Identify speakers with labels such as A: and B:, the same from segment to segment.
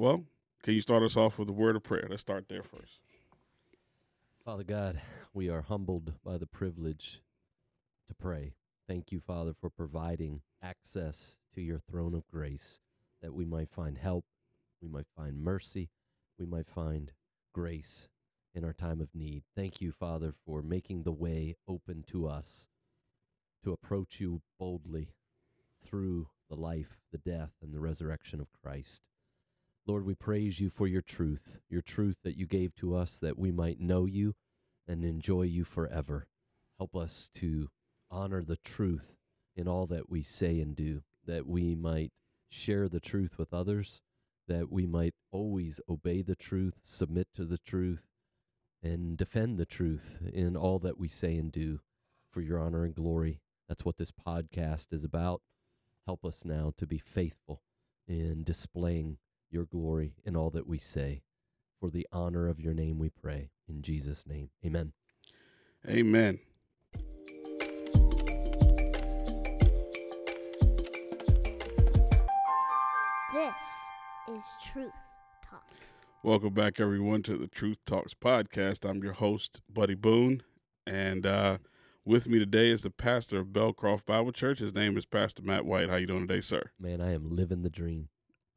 A: Well, can you start us off with a word of prayer? Let's start there first.
B: Father God, we are humbled by the privilege to pray. Thank you, Father, for providing access to your throne of grace that we might find help, we might find mercy, we might find grace in our time of need. Thank you, Father, for making the way open to us to approach you boldly through the life, the death, and the resurrection of Christ. Lord, we praise you for your truth, your truth that you gave to us that we might know you and enjoy you forever. Help us to honor the truth in all that we say and do, that we might share the truth with others, that we might always obey the truth, submit to the truth, and defend the truth in all that we say and do for your honor and glory. That's what this podcast is about. Help us now to be faithful in displaying your glory in all that we say. For the honor of your name we pray. In Jesus' name, amen.
A: Amen.
C: This is Truth Talks.
A: Welcome back, everyone, to the Truth Talks podcast. I'm your host, Buddy Boone, and uh, with me today is the pastor of Belcroft Bible Church. His name is Pastor Matt White. How you doing today, sir?
B: Man, I am living the dream.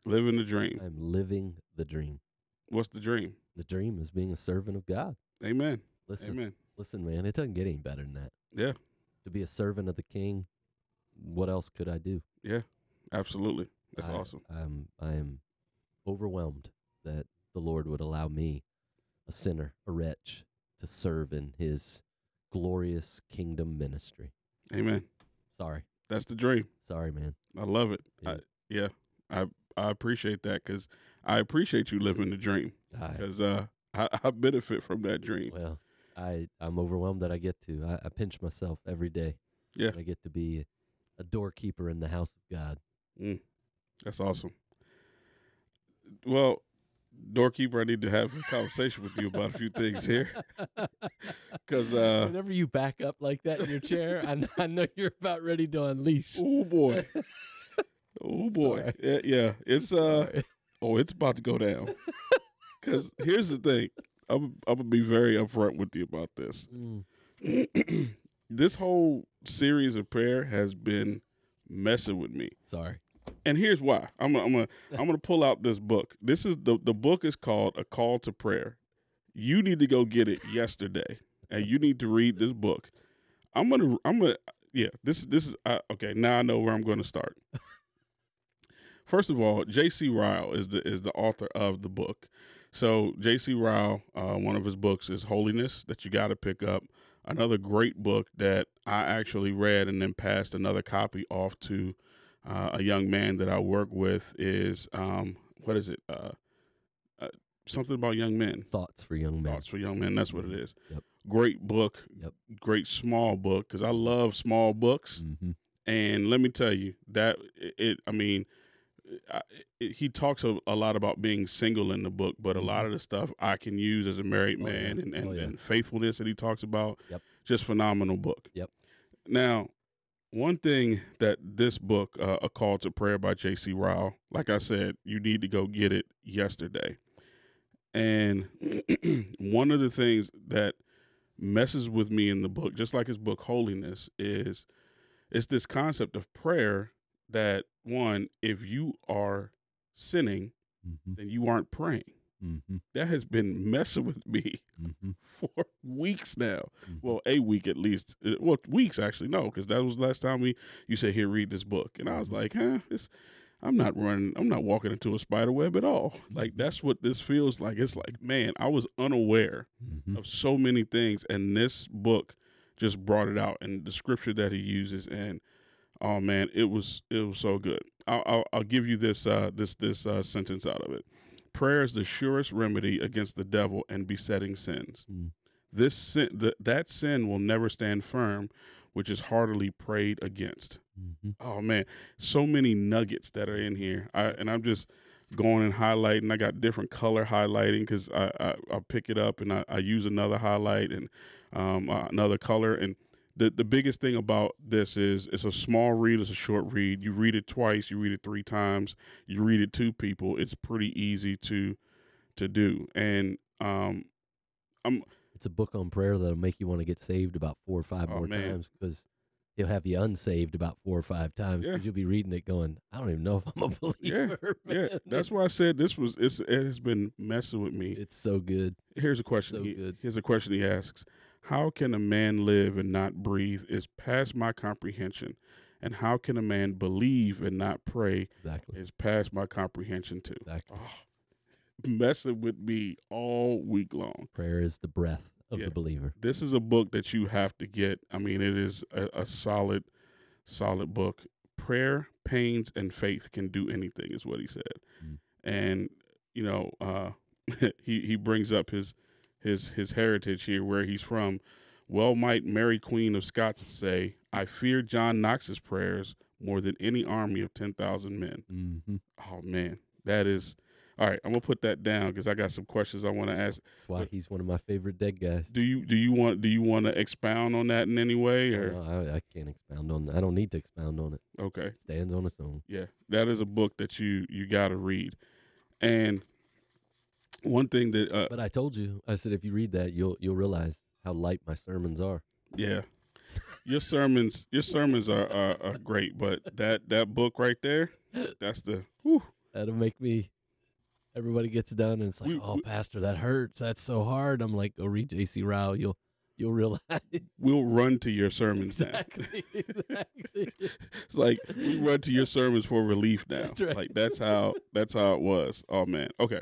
A: Living the dream.
B: I'm living the dream.
A: What's the dream?
B: The dream is being a servant of God.
A: Amen.
B: Listen,
A: Amen.
B: listen, man, it doesn't get any better than that.
A: Yeah,
B: To be a servant of the King, what else could I do?
A: yeah, absolutely. That's
B: I-
A: awesome.
B: I'm I am overwhelmed that the Lord would allow me, a sinner, a wretch, to serve in His glorious kingdom ministry.
A: Amen.
B: Sorry,
A: That's the dream.
B: sorry, man.
A: I love it.
B: Yeah.
A: I, yeah, I I appreciate that because I appreciate you living the dream because uh, I, I benefit from that dream.
B: well, I I'm overwhelmed that I get to. I, I pinch myself every day.
A: Yeah.
B: I get to be a doorkeeper in the house of God.
A: That's awesome. Well, doorkeeper, I need to have a conversation with you about a few things here because uh,
B: Whenever you back up like that in your chair, I, I know you're about ready to unleash.
A: oh boy, oh boy,
B: Sorry.
A: yeah, yeah, it's uh,
B: Sorry.
A: oh, it's about to go down. Because here's the thing, I'm I'm gonna be very upfront with you about this.
B: Mm,
A: this whole series of prayer has been messing with me.
B: sorry.
A: And here's why. I'm gonna, I'm gonna I'm gonna pull out this book. This is the the book is called A Call to Prayer. You need to go get it yesterday, and you need to read this book. I'm gonna I'm gonna yeah. This this is uh, okay. Now I know where I'm gonna start. First of all, J.C. Ryle is the is the author of the book. So J.C. Ryle, uh, one of his books is Holiness that you got to pick up. Another great book that I actually read and then passed another copy off to uh, a young man that I work with is um, what is it? Uh, uh, something about young men.
B: Thoughts for young men.
A: Thoughts for young men. That's what it is.
B: Yep.
A: Great book.
B: Yep.
A: Great small book because I love small books.
B: Mm-hmm.
A: And let me tell you that it. it I mean, I, it, he talks a, a lot about being single in the book, but a lot of the stuff I can use as a married
B: Oh, yeah.
A: man and, and,
B: Oh, yeah.
A: and faithfulness that he talks about.
B: Yep.
A: Just phenomenal book.
B: Yep.
A: Now, one thing that this book, uh, A Call to Prayer by J.C. Ryle, like I said, you need to go get it yesterday. And one of the things that messes with me in the book, just like his book Holiness, is it's this concept of prayer that one, if you are sinning,
B: Mm-hmm.
A: then you aren't praying.
B: Mm-hmm.
A: That has been messing with me
B: Mm-hmm.
A: for weeks now.
B: Mhm.
A: Well, a week at least. Uh, Well, weeks actually. No, because that was the last time we you said here read this book, and I was like, huh, this. I'm not running. I'm not walking into a spider web at all. Like that's what this feels like. It's like, man, I was unaware
B: Mm-hmm.
A: of so many things, and this book just brought it out, and the scripture that he uses, and oh man, it was it was so good. I'll I'll, I'll give you this uh this this uh, sentence out of it. Prayer is the surest remedy against the devil and besetting sins.
B: Mm.
A: This sin, th- that sin will never stand firm, which is heartily prayed against.
B: Mm-hmm.
A: Oh man, so many nuggets that are in here. I and I'm just going and highlighting. I got different color highlighting because I, I I pick it up and I, I use another highlight and um uh, another color and the the biggest thing about this is it's a small read, it's a short read. You read it twice, you read it three times, you read it to people. It's pretty easy to to do. And um I'm
B: It's a book on prayer that'll make you want to get saved about four or five
A: Oh,
B: more
A: man.
B: times because he'll have you unsaved about four or five times
A: Yeah.
B: because you'll be reading it going, I don't even know if I'm a believer.
A: yeah,
B: man."
A: that's why I said this was it's, it has been messing with me.
B: It's so good.
A: Here's a question.
B: so
A: he,
B: good.
A: Here's a question he asks: How can a man live and not breathe? Is past my comprehension, and how can a man believe and not pray?
B: Exactly.
A: Is past my comprehension too.
B: Exactly.
A: Oh, messing with me all week long.
B: Prayer is the breath of
A: Yeah.
B: the believer.
A: This is a book that you have to get. I mean, it is a, a solid, solid book. Prayer, pains, and faith can do anything, is what he said.
B: Mm.
A: And you know, uh, he he brings up his his his heritage here, where he's from. Well, might Mary Queen of Scots say, "I fear John Knox's prayers more than any army of ten thousand men."
B: Mm-hmm.
A: Oh man, that is. All right, I'm gonna put that down because I got some questions I want to ask.
B: That's why
A: But-
B: he's one of my favorite dead guys.
A: Do you do you want do you want to expound on that in any way or
B: No, I, I can't expound on that. I don't need to expound on it.
A: okay
B: It stands on its own.
A: yeah that is a book that you you got to read and one thing that uh
B: But I told you, I said if you read that, you'll you'll realize how light my sermons are.
A: yeah your sermons your sermons are, are are great but that that book right there that's the whew,
B: That'll make me. Everybody gets done, and it's like,
A: We-
B: "Oh,
A: we-
B: Pastor, that hurts. That's so hard." I'm like, "Go read J.C. Ryle. You'll you'll realize
A: we'll run to your sermons now
B: exactly, exactly.
A: it's like we run to your sermons for relief now
B: That's right.
A: like that's how that's how it was oh man okay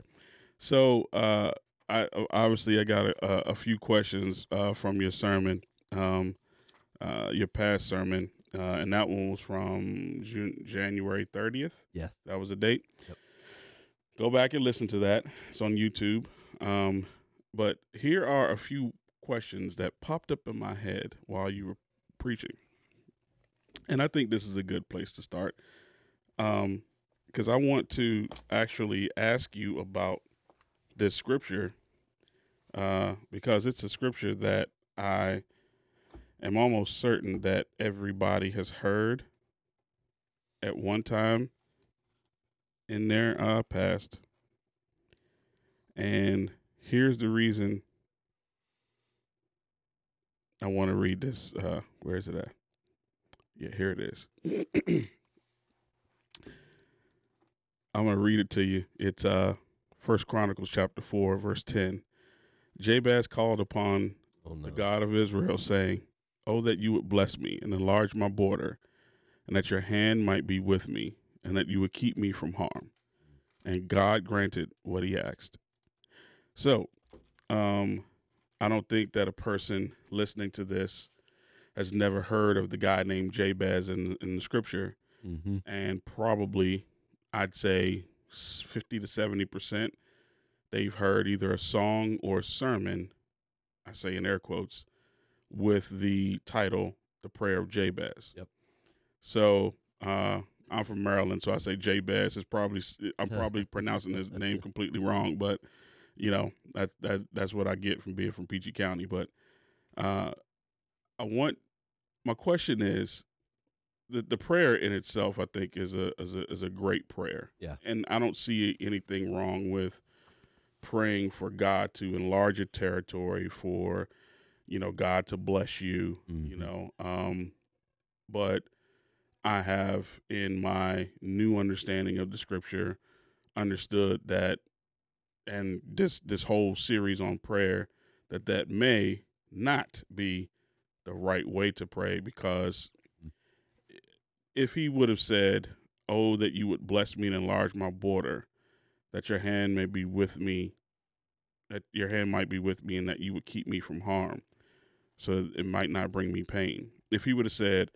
A: so uh i obviously i got a, a few questions uh from your sermon um uh your past sermon uh and that one was from June, january 30th
B: Yes.
A: that was a date
B: Yep.
A: go back and listen to that it's on youtube um but here are a few questions that popped up in my head while you were preaching and I think this is a good place to start. Um, because I want to actually ask you about this scripture, uh, because it's a scripture that I am almost certain that everybody has heard at one time in their uh, past. And here's the reason I want to read this. Uh, where is it at? Yeah, here it is. I'm gonna read it to you. It's uh First Chronicles chapter four, verse ten. Jabez called upon
B: Oh no.
A: the God of Israel, saying, Oh, that you would bless me and enlarge my border, and that your hand might be with me, and that you would keep me from harm. And God granted what he asked. So, um, I don't think that a person listening to this has never heard of the guy named Jabez in, in the scripture,
B: Mm-hmm.
A: and probably I'd say 50 to 70% they've heard either a song or a sermon, I say in air quotes, with the title The Prayer of Jabez.
B: Yep.
A: So, uh, I'm from Maryland, so I say Jabez is probably I'm probably pronouncing his name completely wrong, but you know that that that's what I get from being from PG County. But uh, I want my question is the the prayer in itself. I think is a is a is a great prayer.
B: Yeah.
A: and I don't see anything wrong with praying for God to enlarge your territory, for you know God to bless you. You
B: Mhm.
A: know, um, but I have in my new understanding of the scripture understood that and this this whole series on prayer that that may not be the right way to pray because if he would have said oh that you would bless me and enlarge my border that your hand may be with me that your hand might be with me and that you would keep me from harm so it might not bring me pain if he would have said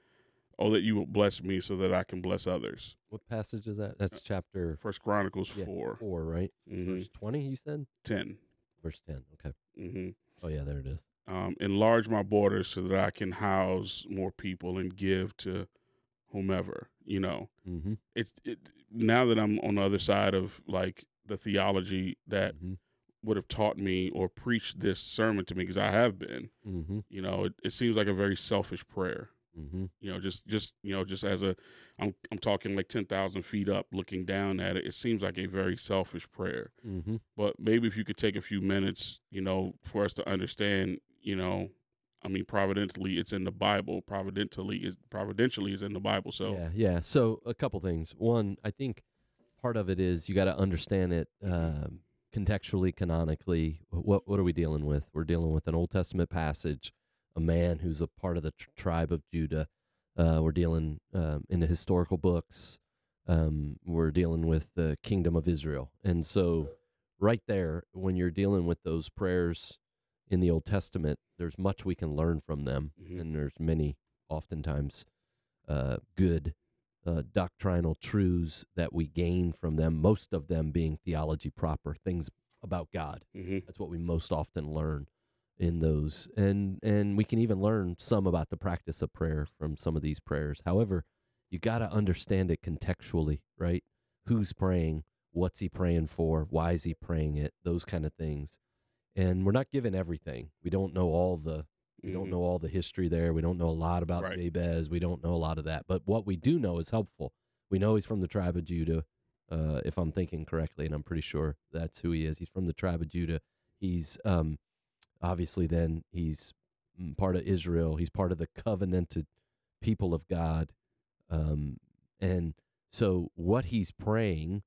A: oh that you would bless me so that i can bless others
B: What passage is that? That's chapter
A: first chronicles
B: yeah,
A: 4
B: four, right?
A: Mhm.
B: Verse twenty. You said
A: 10
B: verse ten. Okay.
A: hmm
B: Oh yeah, there it is.
A: um, enlarge my borders so that I can house more people and give to whomever. You know,
B: Mm-hmm.
A: it's it, now that I'm on the other side of like the theology that
B: Mhm.
A: would have taught me or preached this sermon to me because I have been.
B: Mm-hmm.
A: You know, it, it seems like a very selfish prayer.
B: Mm-hmm.
A: You know, just just you know, just as a, I'm I'm talking like ten thousand feet up, looking down at it. It seems like a very selfish prayer.
B: Mm-hmm.
A: But maybe if you could take a few minutes, you know, for us to understand, you know, I mean, providentially, it's in the Bible. Providentially is providentially is in the Bible. So
B: Yeah, yeah. So a couple things. One, I think part of it is you got to understand it um, contextually, canonically. What what are we dealing with? We're dealing with an Old Testament passage, a man who's a part of the tr- tribe of Judah. Uh, we're dealing um, in the historical books. Um, we're dealing with the kingdom of Israel, and so right there, when you're dealing with those prayers in the Old Testament, there's much we can learn from them,
A: Mhm.
B: and there's many, oftentimes, uh, good uh, doctrinal truths that we gain from them. Most of them being theology proper, things about God.
A: hmm
B: That's what we most often learn in those, and and we can even learn some about the practice of prayer from some of these prayers. However, you got to understand it contextually, right? Who's praying? What's he praying for? Why is he praying it? Those kind of things. And we're not given everything. We don't know all the we don't know all the history there. We don't know a lot about
A: Right.
B: Jabez. We don't know a lot of that. But what we do know is helpful. We know he's from the tribe of Judah, uh, if I'm thinking correctly, and I'm pretty sure that's who he is. He's from the tribe of Judah. He's um, obviously then he's mm, part of Israel. He's part of the covenanted people of God. Um, and so what he's praying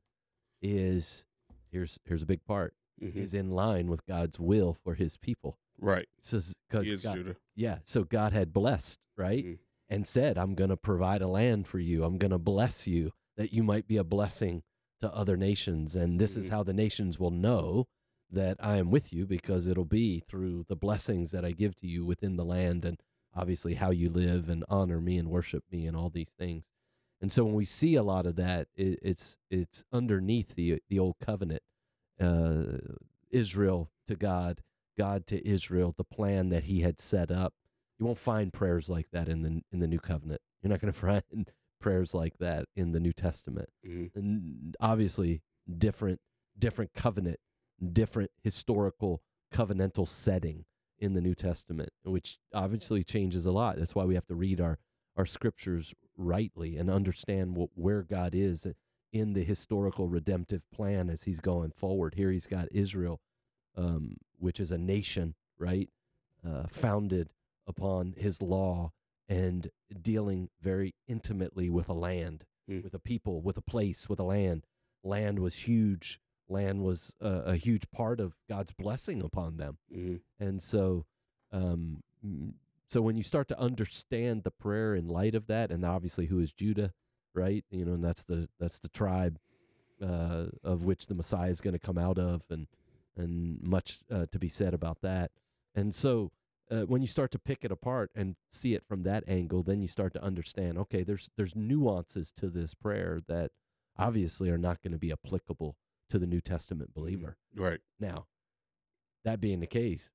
B: is here's here's a big part
A: Mhm.
B: is in line with God's will for his people.
A: Right.
B: So, Because
A: He is
B: God,
A: Judah.
B: yeah, so God had blessed, right?
A: Mhm.
B: And said, I'm going to provide a land for you. I'm going to bless you that you might be a blessing to other nations. And this is
A: Mhm.
B: how the nations will know that I am with you because it'll be through the blessings that I give to you within the land and obviously how you live and honor me and worship me and all these things. And so when we see a lot of that, it, it's it's underneath the the old covenant, uh, Israel to God, God to Israel, the plan that He had set up. You won't find prayers like that in the in the New Covenant. You're not going to find prayers like that in the New Testament.
A: Mhm.
B: And obviously, different different covenant, different historical covenantal setting in the New Testament, which obviously changes a lot. That's why we have to read our our scriptures rightly and understand what, where God is in the historical redemptive plan as He's going forward. Here He's got Israel, um, which is a nation, right, uh, founded upon His law and dealing very intimately with a land,
A: Mm.
B: with a people, with a place, with a land. Land was huge. Land was uh, a huge part of God's blessing upon them.
A: Mhm.
B: And so, um, mm, so when you start to understand the prayer in light of that, and obviously who is Judah, right? You know, and that's the that's the tribe uh, of which the Messiah is going to come out of, and and much uh, to be said about that. And so, uh, when you start to pick it apart and see it from that angle, then you start to understand. Okay, there's there's nuances to this prayer that obviously are not going to be applicable to the New Testament believer.
A: Right.
B: Now, that being the case,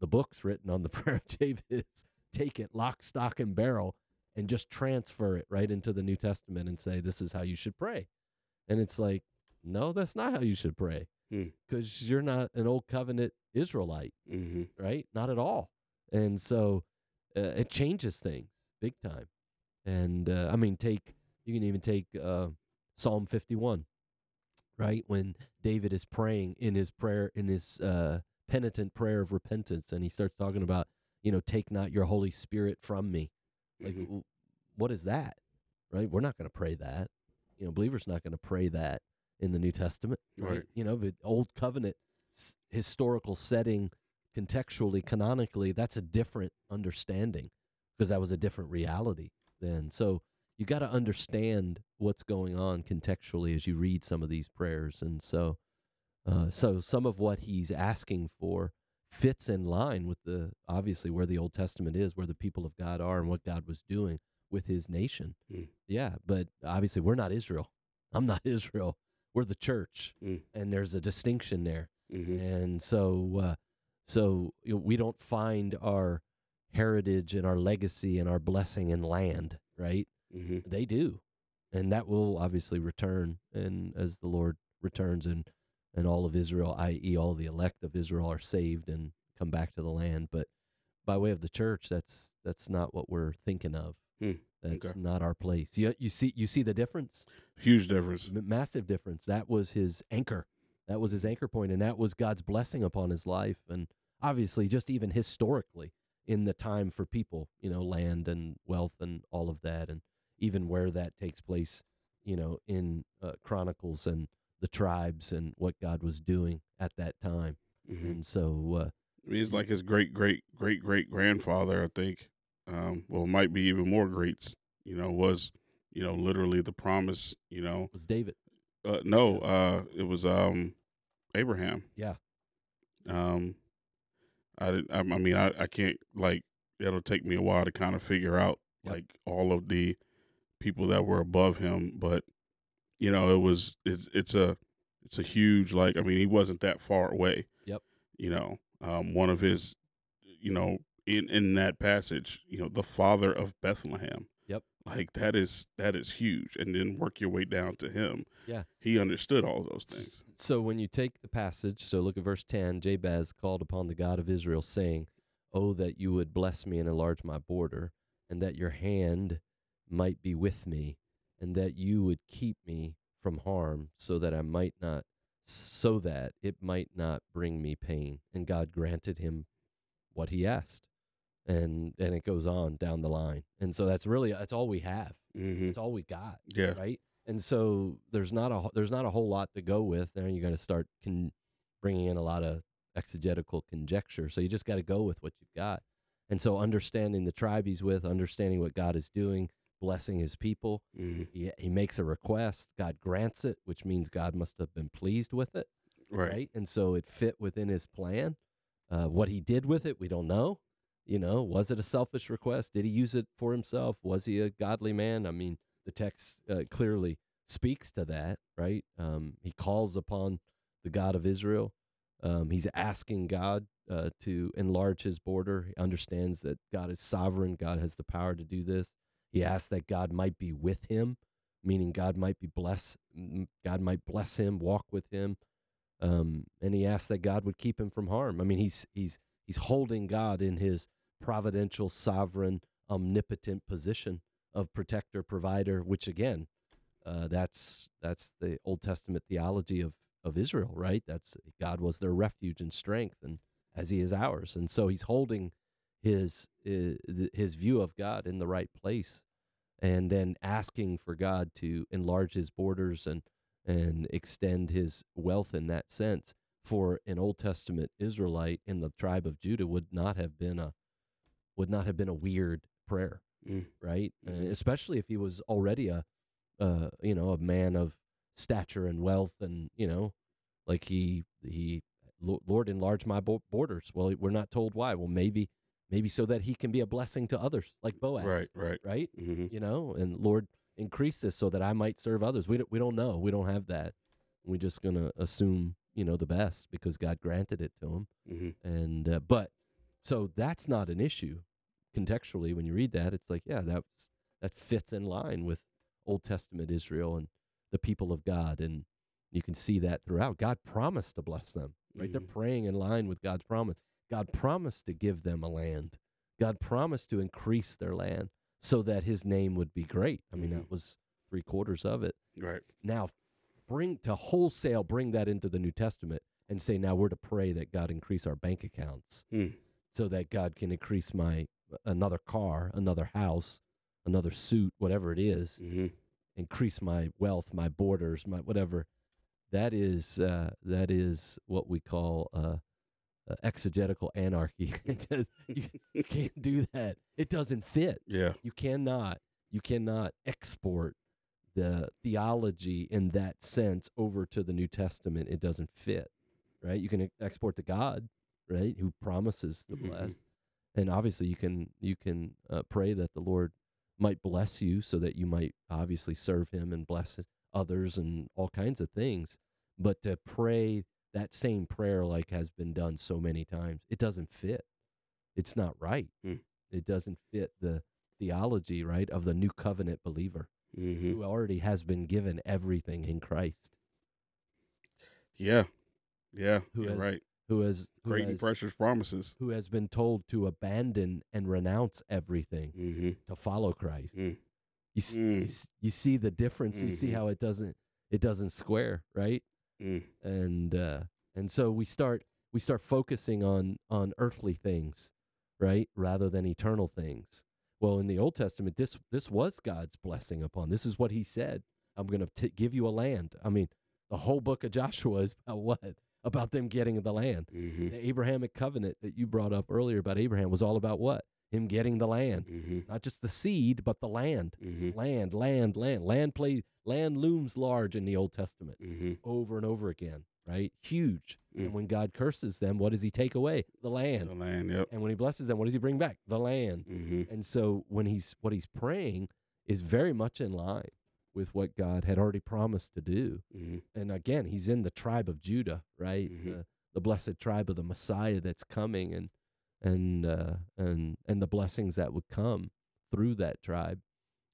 B: the book's written on the prayer of Jabez. Take it lock, stock, and barrel and just transfer it right into the New Testament and say, this is how you should pray. And it's like, no, that's not how you should pray
A: Hmm.
B: because you're not an old covenant Israelite,
A: hmm
B: right? Not at all. And so uh, it changes things big time. And uh, I mean, take, you can even take uh, Psalm 51 right? When David is praying in his prayer, in his uh, penitent prayer of repentance, and he starts talking about, you know, take not your Holy Spirit from me. Like,
A: Mhm.
B: what is that? Right? We're not going to pray that. You know, believers not going to pray that in the New Testament.
A: Right.
B: You know, the Old Covenant s- historical setting, contextually, canonically, that's a different understanding because that was a different reality then. So you got to understand what's going on contextually as you read some of these prayers, and so, uh, so some of what he's asking for fits in line with the obviously where the Old Testament is, where the people of God are, and what God was doing with His nation.
A: Mm.
B: Yeah, but obviously we're not Israel. I'm not Israel. We're the church,
A: Mm.
B: and there's a distinction there.
A: hmm
B: And so, uh, so you know, we don't find our heritage and our legacy and our blessing in land, right?
A: hmm
B: They do, and that will obviously return, and as the Lord returns, and and all of Israel, i.e., all the elect of Israel, are saved and come back to the land. But by way of the church, that's that's not what we're thinking of.
A: Hmm,
B: That's
A: okay.
B: not our place. You you see you see the difference,
A: Huge difference.
B: M- massive difference. That was his anchor. That was his anchor point, and that was God's blessing upon his life. And obviously, just even historically, in the time for people, you know, land and wealth and all of that, and even where that takes place, you know, in uh, Chronicles and the tribes and what God was doing at that time.
A: Mhm.
B: And so, uh,
A: it's like his great great great great grandfather, I think. Um, well, it might be even more greats. You know, was you know literally the promise. You know,
B: was David.
A: uh, no, uh, it was um, Abraham.
B: Yeah.
A: Um, I didn't. I, I mean, I, I can't like. It'll take me a while to kind of figure out
B: Yep.
A: like all of the people that were above him, but you know, it was it's it's a it's a huge like. I mean, he wasn't that far away.
B: Yep.
A: You know, um, one of his, you know, in in that passage, you know, the father of Bethlehem.
B: Yep.
A: Like that is that is huge, and then work your way down to him.
B: Yeah.
A: He understood all those things.
B: So when you take the passage, so look at verse 10 Jabez called upon the God of Israel, saying, Oh, that you would bless me and enlarge my border, and that your hand might be with me, and that you would keep me from harm, so that I might not, so that it might not bring me pain. And God granted him what he asked. And and it goes on down the line. And so that's really that's all we have.
A: Mm-hmm.
B: That's all we got
A: Yeah.
B: right? And so there's not a there's not a whole lot to go with. Now you're going to start con- bringing in a lot of exegetical conjecture. So you just got to go with what you've got. And so understanding the tribe he's with, understanding what God is doing, blessing his people.
A: Mm-hmm.
B: He, he makes a request. God grants it, which means God must have been pleased with it,
A: Right.
B: right? And so it fit within his plan. Uh, what he did with it, we don't know. You know, was it a selfish request? Did he use it for himself? Was he a godly man? I mean, the text uh, clearly speaks to that, right? Um, he calls upon the God of Israel. Um, he's asking God uh, to enlarge his border. He understands that God is sovereign. God has the power to do this. He asked that God might be with him, meaning God might be bless. God might bless him, walk with him, um, and he asked that God would keep him from harm. I mean, he's he's he's holding God in his providential, sovereign, omnipotent position of protector, provider. Which again, uh, that's that's the Old Testament theology of of Israel, right? That's God was their refuge and strength, and as He is ours, and so He's holding his uh, his view of God in the right place, and then asking for God to enlarge His borders and and extend His wealth in that sense. For an Old Testament Israelite in the tribe of Judah would not have been a would not have been a weird prayer,
A: Mm.
B: right?
A: Mhm.
B: especially if he was already a uh, you know a man of stature and wealth, and you know, like he he Lord enlarge my borders. Well, we're not told why. Well, maybe maybe so that he can be a blessing to others, like Boaz,
A: Right. Right.
B: right?
A: Mm-hmm.
B: You know, and Lord increase this so that I might serve others. We don't we don't know. We don't have that. We're just gonna assume you know the best because God granted it to him.
A: Mm-hmm.
B: And uh, but so that's not an issue contextually when you read that. It's like yeah, that's that fits in line with Old Testament Israel and the people of God, and you can see that throughout. God promised to bless them. Right, they're
A: Mhm.
B: praying in line with God's promise. God promised to give them a land. God promised to increase their land so that His name would be great. I mean,
A: Mhm.
B: that was three quarters of it
A: Right.
B: now bring to wholesale bring that into the new testament and say now we're to pray that god increase our bank accounts
A: Mm.
B: so that god can increase my another car another house another suit whatever it is
A: Mm-hmm.
B: increase my wealth my borders my whatever that is uh, that is what we call uh, uh, exegetical anarchy it you, you can't do that it doesn't fit
A: Yeah.
B: you cannot you cannot export the theology in that sense over to the New Testament. It doesn't fit, right? You can export to God, right, who promises to bless, and obviously you can you can uh, pray that the Lord might bless you so that you might obviously serve Him and bless others and all kinds of things. But to pray that same prayer like has been done so many times, it doesn't fit. It's not right.
A: Mm.
B: It doesn't fit the theology, right, of the new covenant believer
A: Mm-hmm.
B: who already has been given everything in Christ.
A: Yeah. Yeah,
B: Who has-
A: right.
B: who has who
A: Great and precious promises.
B: who has been told to abandon and renounce everything
A: Mm-hmm.
B: to follow Christ.
A: Mm.
B: You,
A: Mm.
B: you you see the difference. You see
A: Mhm.
B: how it doesn't it doesn't square, right?
A: Mm.
B: and uh, and so we start we start focusing on on earthly things, right, rather than eternal things. Well, in the Old Testament, this this was God's blessing upon. This is what He said. I'm going to give you a land. I mean, the whole book of Joshua is about what? About them getting the land.
A: Mm-hmm.
B: The Abrahamic covenant that you brought up earlier about Abraham was all about what? Him getting the land,
A: Mm-hmm.
B: not just the seed, but the land.
A: Mm-hmm.
B: Land, land, land. Land play land looms large in the Old Testament
A: Mm-hmm.
B: over and over again, right? Huge.
A: Mm.
B: And when God curses them, what does he take away? The land.
A: The land. Yep.
B: And when he blesses them, what does he bring back? The land.
A: Mm-hmm.
B: And so when he's what he's praying is very much in line with what God had already promised to do.
A: Mm-hmm.
B: And again, he's in the tribe of Judah, right?
A: Mhm.
B: The, the blessed tribe of the Messiah that's coming and and uh, and and the blessings that would come through that tribe.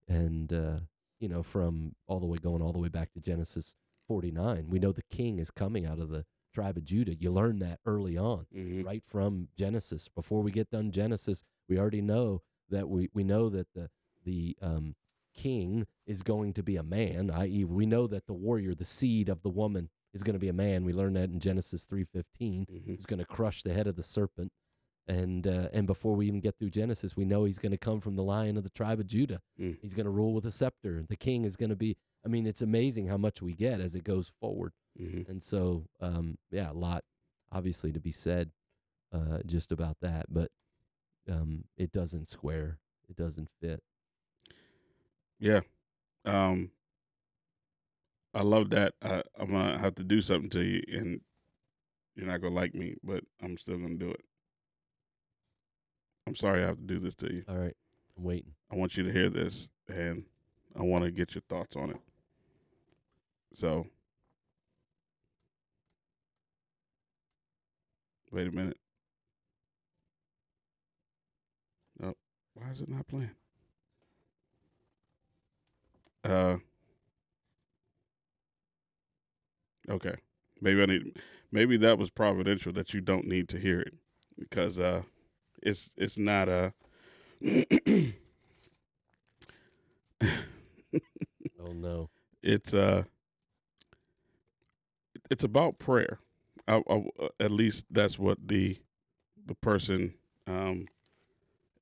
B: And uh, you know, from all the way going all the way back to Genesis 49, we know the king is coming out of the tribe of Judah. You learn that early on
A: Mm-hmm.
B: right from Genesis. Before we get done Genesis, we already know that we, we know that the the um, king is going to be a man, i.e., we know that the warrior, the seed of the woman, is going to be a man. We learn that in Genesis three fifteen.
A: Mm-hmm.
B: He's going to crush the head of the serpent, and uh, and before we even get through Genesis, we know he's going to come from the lion of the tribe of Judah.
A: Mm.
B: He's going to rule with a scepter. The king is going to be. I mean, it's amazing how much we get as it goes forward.
A: Mm-hmm.
B: And so, um, yeah, a lot obviously to be said uh, just about that, but um, it doesn't square. It doesn't fit.
A: Yeah. Um I love that. I, I'm gonna have to do something to you and you're not gonna like me, but I'm still gonna do it. I'm sorry I have to do this to you.
B: All right, I'm waiting.
A: I want you to hear this and I wanna get your thoughts on it. So wait a minute. No, why is it not playing? Uh Okay. Maybe I need maybe that was providential that you don't need to hear it because uh it's it's not a.
B: Oh no.
A: it's uh it's about prayer. I, I, at least that's what the the person um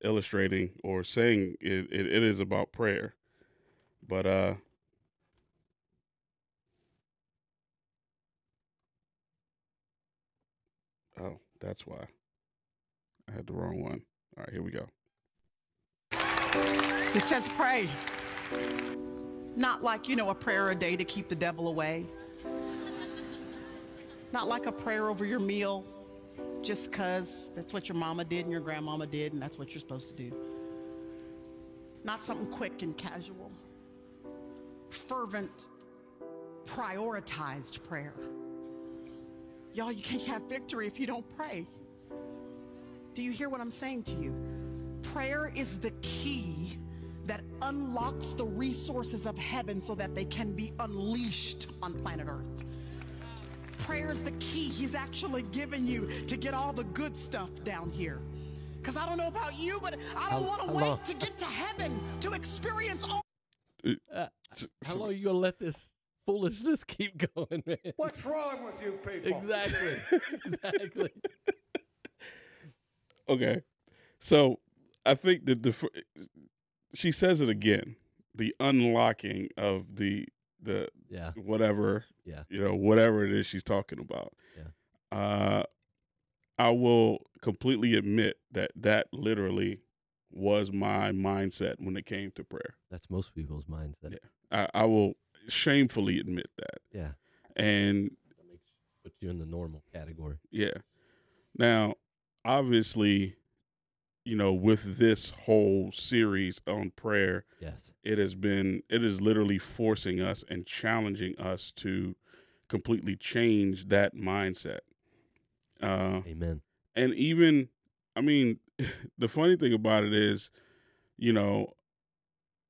A: illustrating or saying it, it, it is about prayer. But uh Oh, that's why. I had the wrong one. All right, here we go.
D: It says pray. Not like, you know, a prayer a day to keep the devil away. Not like a prayer over your meal just because that's what your mama did and your grandmama did and that's what you're supposed to do. Not something quick and casual. Fervent, prioritized prayer. Y'all, you can't have victory if you don't pray. Do you hear what I'm saying to you? Prayer is the key that unlocks the resources of heaven so that they can be unleashed on planet Earth. Prayer is the key He's actually given you to get all the good stuff down here. Because I don't know about you, but I don't want to wait to get to heaven to experience all.
B: Uh, how long are you gonna let this foolishness keep going, man?
E: What's wrong with you people?
B: Exactly. exactly.
A: Okay. So I think that the she says it again, the unlocking of the the
B: Yeah.
A: whatever
B: Yeah.
A: you know whatever it is she's talking about.
B: Yeah.
A: Uh, I will completely admit that that literally was my mindset when it came to prayer.
B: That's most people's mindset.
A: Yeah. I, I will shamefully admit that.
B: Yeah.
A: And
B: That makes puts you in the normal category.
A: Yeah. Now, obviously, you know, with this whole series on prayer,
B: Yes.
A: it has been it is literally forcing us and challenging us to completely change that mindset. Uh
B: Amen.
A: and even I mean, the funny thing about it is, you know,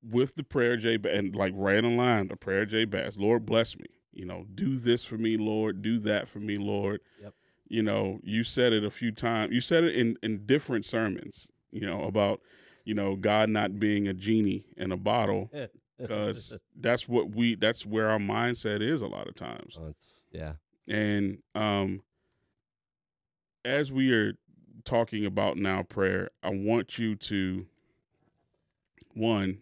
A: with the prayer J and like right in line, the prayer Jabez, Lord bless me. you know, do this for me, Lord, do that for me, Lord.
B: Yep.
A: You know, you said it a few times. You said it in in different sermons, you know, about you know, God not being a genie in a bottle because that's what we that's where our mindset is a lot of times.
B: Oh, yeah.
A: And um as we are talking about now prayer, I want you to one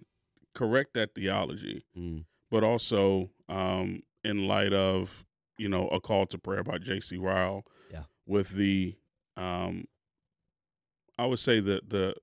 A: correct that theology,
B: Mm.
A: but also um in light of, you know, a call to prayer by JC Ryle. With the um I would say that the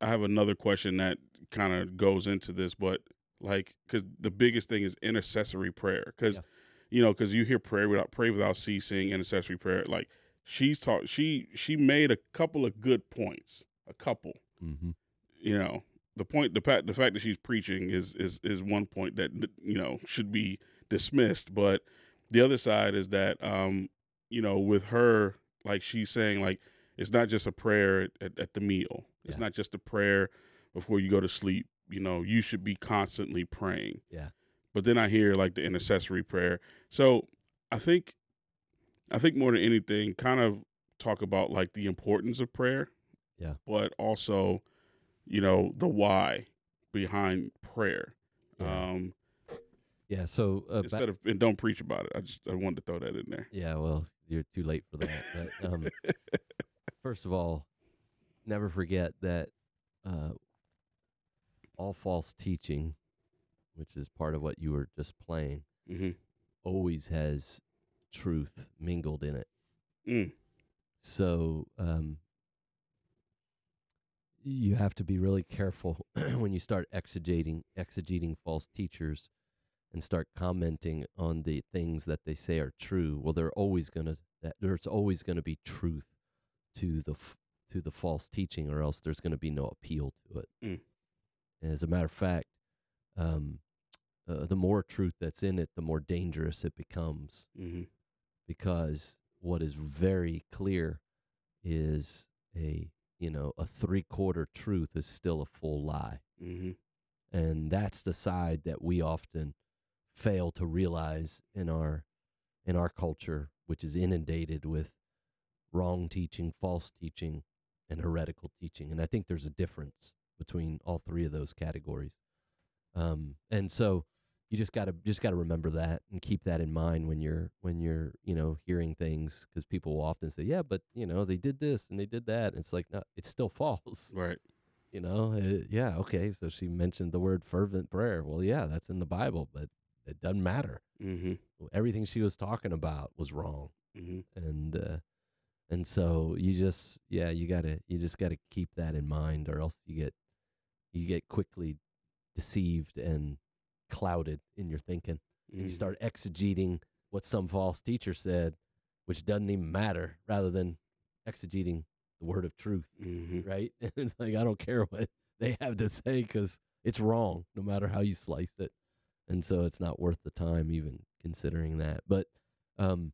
A: I have another question that kind of goes into this, but like, because the biggest thing is intercessory prayer, because
B: Yeah.
A: you know, because you hear prayer without pray without ceasing, intercessory prayer. Like she's taught, she she made a couple of good points, a couple.
B: Mm-hmm.
A: You know, the point, the fact, the fact that she's preaching is is is one point that you know should be dismissed, but the other side is that um, you know, with her, like she's saying, like it's not just a prayer at, at, the meal. It's
B: Yeah.
A: not just a prayer before you go to sleep. You know, you should be constantly praying.
B: Yeah.
A: But then I hear like the intercessory prayer. So I think, I think more than anything, kind of talk about like the importance of prayer.
B: Yeah.
A: But also, you know, the why behind prayer.
B: Yeah.
A: Um,
B: Yeah. So uh, ba-
A: instead of and don't preach about it. I just I wanted to throw that in there.
B: yeah. Well, you're too late for that. But, um, first of all, never forget that uh, all false teaching, which is part of what you were just playing,
A: hmm
B: always has truth mingled in it.
A: Mm.
B: So um, you have to be really careful when you start exegeting exegeting false teachers and start commenting on the things that they say are true. Well, they're always gonna that there's always gonna be truth to the f- to the false teaching, or else there's gonna be no appeal to it.
A: Mm.
B: As a matter of fact, um, uh, the more truth that's in it, the more dangerous it becomes
A: hmm
B: because what is very clear is a you know a three quarter truth is still a full lie
A: hmm
B: and that's the side that we often fail to realize in our in our culture which is inundated with wrong teaching false teaching and heretical teaching. And i think there's a difference between all three of those categories. Um and so you just got to just got to remember that and keep that in mind when you're when you're you know hearing things because people will often say yeah but you know they did this and they did that. And it's like no it's still false.
A: Right.
B: you know uh, yeah okay so she mentioned the word fervent prayer. Well yeah that's in the bible but it doesn't matter.
A: Hmm
B: everything she was talking about was wrong.
A: Hmm
B: and uh and so you just yeah you gotta you just gotta keep that in mind or else you get you get quickly deceived and clouded in your thinking.
A: Mm-hmm.
B: you start exegeting what some false teacher said which doesn't even matter rather than exegeting the word of truth
A: hmm
B: right? It's like i don't care what they have to say because it's wrong no matter how you slice it and so it's not worth the time even considering that. But um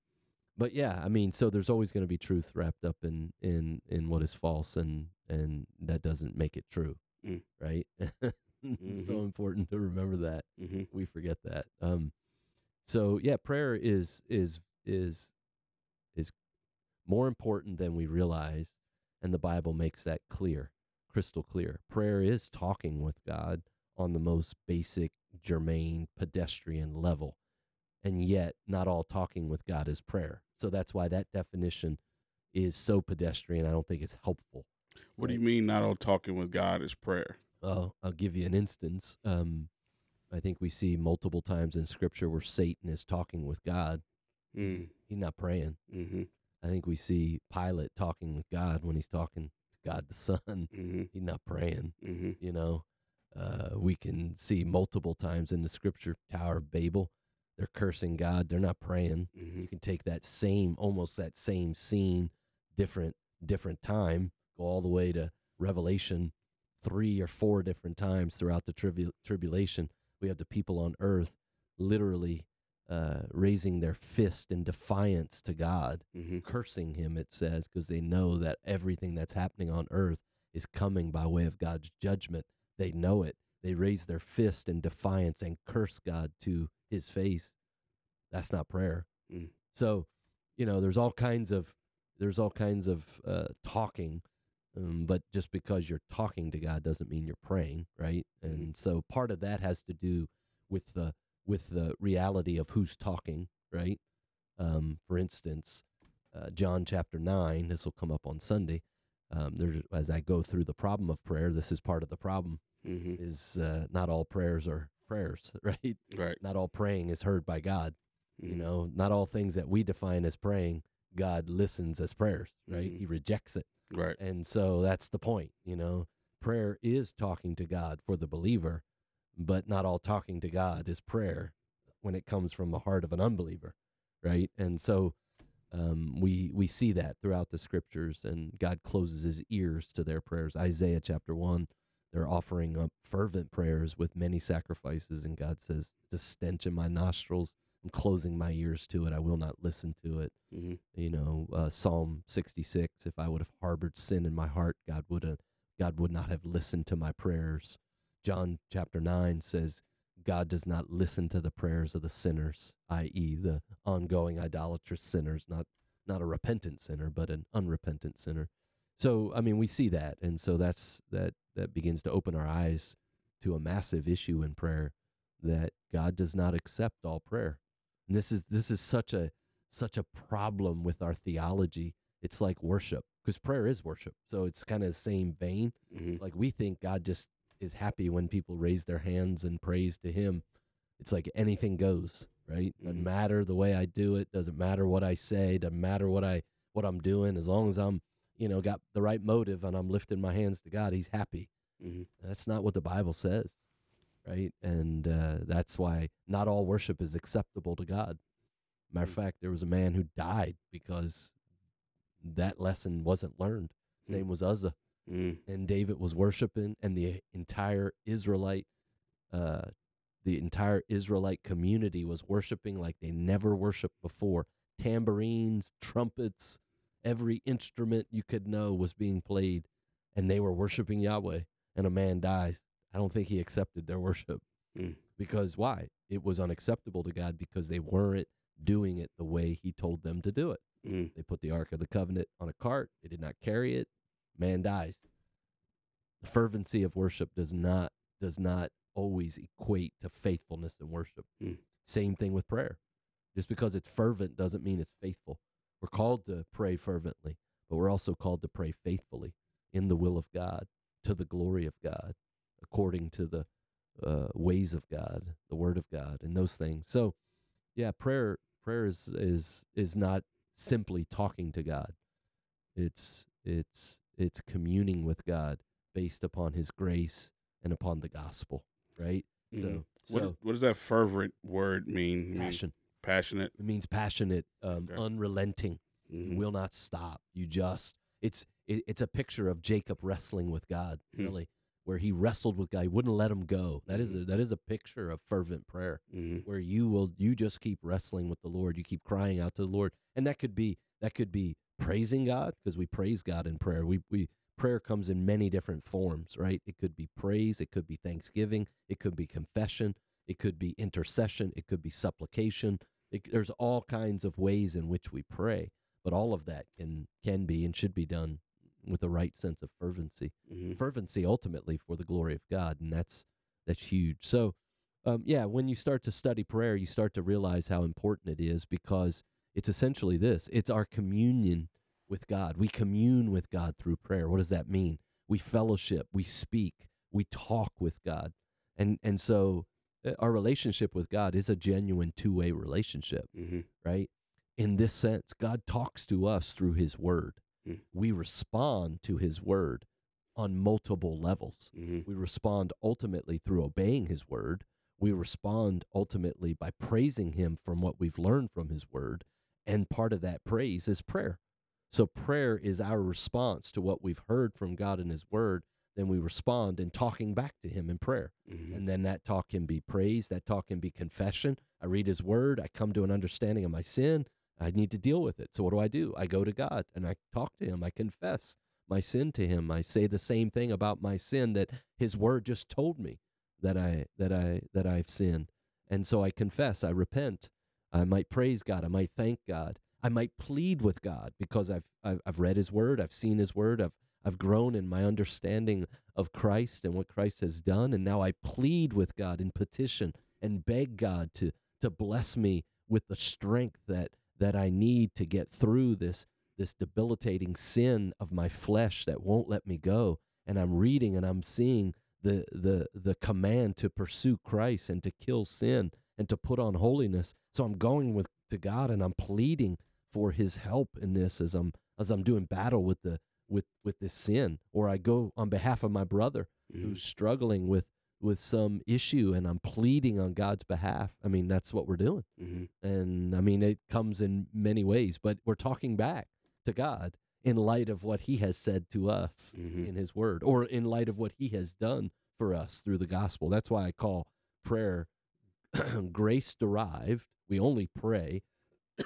B: but yeah i mean so there's always going to be truth wrapped up in in in what is false and and that doesn't make it true
A: Mm.
B: right? It's so important to remember that.
A: Hmm
B: we forget that. Um so yeah prayer is is is is more important than we realize and the bible makes that clear crystal clear. Prayer is talking with god on the most basic germane pedestrian level and yet not all talking with god is prayer so that's why that definition is so pedestrian i don't think it's helpful
A: What do you mean? Not all talking with God is prayer.
B: well, I'll give you an instance. Um, I think we see multiple times in Scripture where Satan is talking with God.
A: Mm.
B: He's not praying.
A: hmm
B: I think we see Pilate talking with God when he's talking to God the Son.
A: hmm
B: He's not praying.
A: hmm
B: You know, uh, we can see multiple times in the Scripture Tower of Babel. They're cursing God. They're not praying.
A: hmm
B: You can take that same, almost that same scene, different, different time, go all the way to Revelation, three or four different times throughout the tribu- tribulation. We have the people on earth literally uh, raising their fist in defiance to God,
A: hmm
B: cursing Him. It says because they know that everything that's happening on earth is coming by way of God's judgment. They know it. they raise their fist in defiance and curse God to his face. That's not prayer.
A: Mm.
B: So, you know, there's all kinds of there's all kinds of uh, talking, um, but just because you're talking to God doesn't mean you're praying, right? And so part of that has to do with the with the reality of who's talking, right? Um, for instance, uh, John chapter nine. This will come up on Sunday. Um, there, as I go through the problem of prayer, this is part of the problem.
A: Hmm
B: Is uh, not all prayers are prayers, right?
A: Right.
B: Not all praying is heard by God. You
A: Mhm.
B: know, not all things that we define as praying, God listens as prayers, right?
A: Mhm.
B: He rejects it.
A: Right.
B: And so that's the point, you know. Prayer is talking to God for the believer, but not all talking to God is prayer when it comes from the heart of an unbeliever, right? And so um, we we see that throughout the scriptures, and God closes His ears to their prayers. Isaiah chapter one, they're offering up fervent prayers with many sacrifices, and God says, "It's a stench in my nostrils. I'm closing my ears to it. I will not listen to it."
A: hmm
B: you know uh, psalm 66 if i would have harbored sin in my heart god would have god would not have listened to my prayers john chapter 9 says god does not listen to the prayers of the sinners i.e the ongoing idolatrous sinners not not a repentant sinner but an unrepentant sinner so i mean we see that and so that's that that begins to open our eyes to a massive issue in prayer that god does not accept all prayer and this is this is such a such a problem with our theology. It's like worship because prayer is worship. So it's kind of the same vein.
A: hmm
B: Like we think God just is happy when people raise their hands and praise to Him. It's like anything goes, right? Doesn't
A: Mhm.
B: matter the way I do it. Doesn't matter what I say. Doesn't matter what I what I'm doing. As long as I'm, you know, got the right motive and I'm lifting my hands to God, He's happy.
A: hmm
B: That's not what the Bible says, right? And uh, that's why not all worship is acceptable to God. Matter of
A: Mm.
B: fact, there was a man who died because that lesson wasn't learned. His
A: Mm.
B: name was Uzzah,
A: mm
B: and David was worshiping, and the entire Israelite, uh, the entire Israelite community was worshiping like they never worshiped before. Tambourines, trumpets, every instrument you could know was being played, and they were worshiping Yahweh. And a man dies. I don't think he accepted their worship
A: Mm.
B: because why? It was unacceptable to God because they weren't doing it the way He told them to do it.
A: mm
B: They put the Ark of the Covenant on a cart. They did not carry it. Man dies. The fervency of worship does not does not always equate to faithfulness in worship.
A: Mm.
B: Same thing with prayer. Just because it's fervent doesn't mean it's faithful. We're called to pray fervently, but we're also called to pray faithfully in the will of God, to the glory of God, according to the uh, ways of God, the Word of God, and those things. So, yeah, prayer prayer is is is not simply talking to God. It's it's it's communing with God based upon His grace and upon the gospel, right?
A: Mhm.
B: So,
A: What,
B: so
A: what does that fervent word mean? Mean
B: passion.
A: Passionate.
B: It means passionate, um,
A: Okay.
B: unrelenting.
A: Mhm.
B: You will not stop. You just it's it, it's a picture of Jacob wrestling with God,
A: Hmm.
B: really, where he wrestled with God. He wouldn't let him go. That is a, that is a picture of fervent prayer.
A: Mhm.
B: where you will you just keep wrestling with the Lord. You keep crying out to the Lord, and that could be that could be praising God because we praise God in prayer. We we prayer comes in many different forms, right? It could be praise, it could be thanksgiving, it could be confession, it could be intercession, it could be supplication. It, there's all kinds of ways in which we pray, but all of that can can be and should be done with the right sense of fervency
A: Mhm.
B: fervency ultimately for the glory of God, and that's that's huge. So, um, yeah, when you start to study prayer, you start to realize how important it is because it's essentially this: it's our communion with God. We commune with God through prayer. What does that mean? We fellowship, we speak, we talk with God, and and so our relationship with God is a genuine two way relationship
A: Mhm.
B: right? In this sense, God talks to us through His Word.
A: Mm.
B: We respond to His Word on multiple levels.
A: Mhm.
B: We respond ultimately through obeying His Word. We respond ultimately by praising Him from what we've learned from His Word. And part of that praise is prayer. So prayer is our response to what we've heard from God in His Word. Then we respond in talking back to Him in prayer.
A: Mhm.
B: And then that talk can be praise, that talk can be confession. I read his word, I come to an understanding of my sin, I need to deal with it. So what do I do? I go to God and I talk to him, I confess my sin to him. I say the same thing about my sin that his word just told me. that I that I that I've sinned. And so I confess, I repent. I might praise God, I might thank God. I might plead with God because I've I've, I've read his word, I've seen his word, I've I've grown in my understanding of Christ and what Christ has done and now I plead with God in petition and beg God to to bless me with the strength that that I need to get through this this debilitating sin of my flesh that won't let me go. And I'm reading and I'm seeing the the the command to pursue Christ and to kill sin and to put on holiness. So I'm going with to God and I'm pleading for his help in this as I'm as I'm doing battle with the with with this sin or I go on behalf of my brother
A: Mm-hmm.
B: who's struggling with with some issue and I'm pleading on God's behalf. I mean, that's what we're doing.
A: hmm
B: And I mean, it comes in many ways, but we're talking back to God in light of what he has said to us
A: hmm
B: in his word or in light of what he has done for us through the gospel. That's why I call prayer grace derived. We only pray.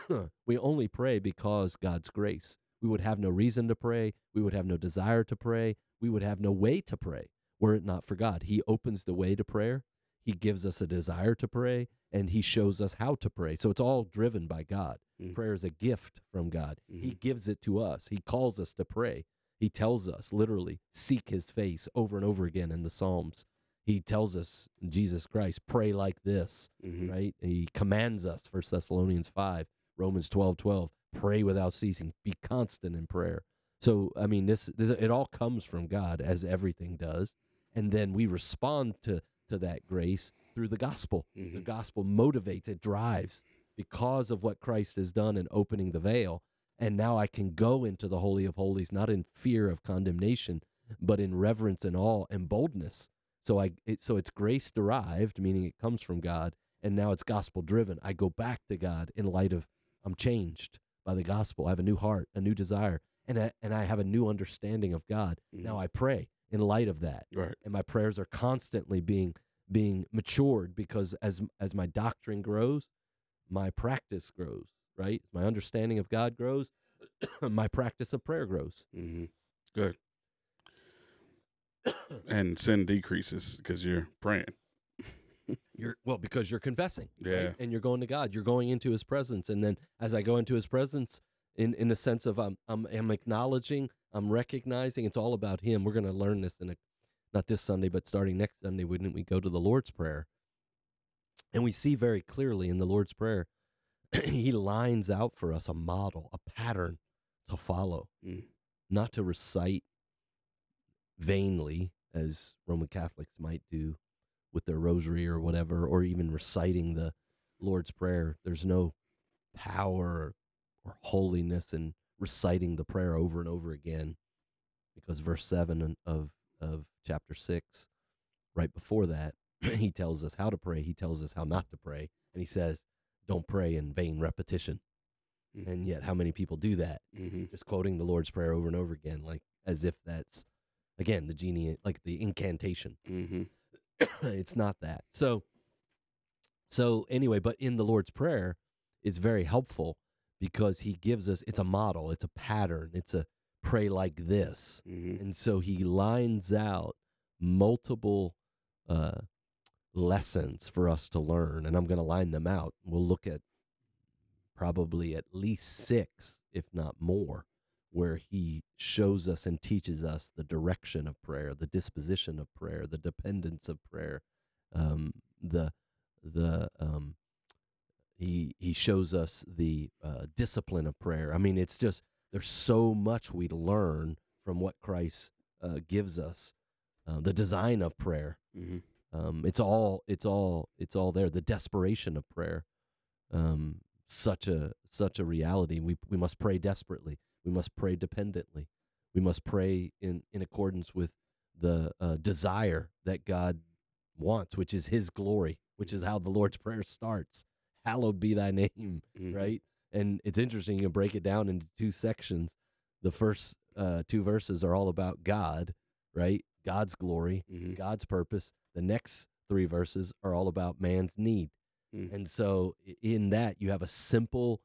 B: we only pray because God's grace. We would have no reason to pray. We would have no desire to pray. We would have no way to pray were it not for God. He opens the way to prayer. He gives us a desire to pray and he shows us how to pray. So it's all driven by God.
A: Mm.
B: Prayer is a gift from God. He
A: Mhm.
B: gives it to us. He calls us to pray. He tells us literally seek his face over and over again in the Psalms. He tells us Jesus Christ pray like this,
A: hmm
B: right? He commands us First Thessalonians 5, Romans 12, 12, pray without ceasing, be constant in prayer. So I mean this, this it all comes from God as everything does. And then we respond to to that grace through the gospel. The
A: Mhm.
B: gospel motivates, it drives because of what Christ has done in opening the veil. And now I can go into the Holy of Holies, not in fear of condemnation, but in reverence and awe and boldness. So I it, so it's grace derived, meaning it comes from God, and now it's gospel driven. I go back to God in light of I'm changed by the gospel. I have a new heart, a new desire, and I, and I have a new understanding of God. Now I pray in light of that
A: Right.
B: and my prayers are constantly being being matured because as as my doctrine grows my practice grows right my understanding of god grows my practice of prayer grows
A: hmm Good. and sin decreases because you're praying.
B: You're well because you're confessing right? And you're going to god. You're going into his presence. And then as i go into his presence in in the sense of i'm i'm, I'm acknowledging i'm recognizing it's all about him. We're going to learn this in a not this sunday but starting next sunday when we go to the lord's prayer? And we see very clearly in the lord's prayer he lines out for us a model a pattern to follow.
A: Mm.
B: not to recite vainly as roman catholics might do with their rosary or whatever, or even reciting the Lord's Prayer. There's no power or holiness in reciting the prayer over and over again, because verse seven of of chapter six, right before that, he tells us how to pray. He tells us how not to pray, and he says, "Don't pray in vain repetition."
A: Mhm.
B: And yet, how many people do that?
A: hmm
B: Just quoting the Lord's Prayer over and over again, like as if that's again the genie, like the incantation
A: hmm
B: it's not that. So so anyway, but in the Lord's prayer it's very helpful because he gives us it's a model, it's a pattern, it's a pray like this.
A: hmm
B: And so he lines out multiple uh lessons for us to learn and I'm going to line them out. We'll look at probably at least 6 if not more where he shows us and teaches us the direction of prayer, the disposition of prayer, the dependence of prayer, um, the the um, he he shows us the uh, discipline of prayer. I mean, it's just there's so much we learn from what Christ uh, gives us. Uh, the design of prayer,
A: hmm
B: um, it's all it's all it's all there. The desperation of prayer, um, such a such a reality. We we must pray desperately. We must pray dependently. We must pray in in accordance with the uh, desire that God wants, which is His glory, which is how the Lord's prayer starts. Hallowed be Thy name,
A: Mhm.
B: right? And it's interesting. You can break it down into two sections. The first uh, two verses are all about God, right? God's glory,
A: hmm
B: God's purpose. The next three verses are all about man's need.
A: Mm.
B: And so in that you have a simple,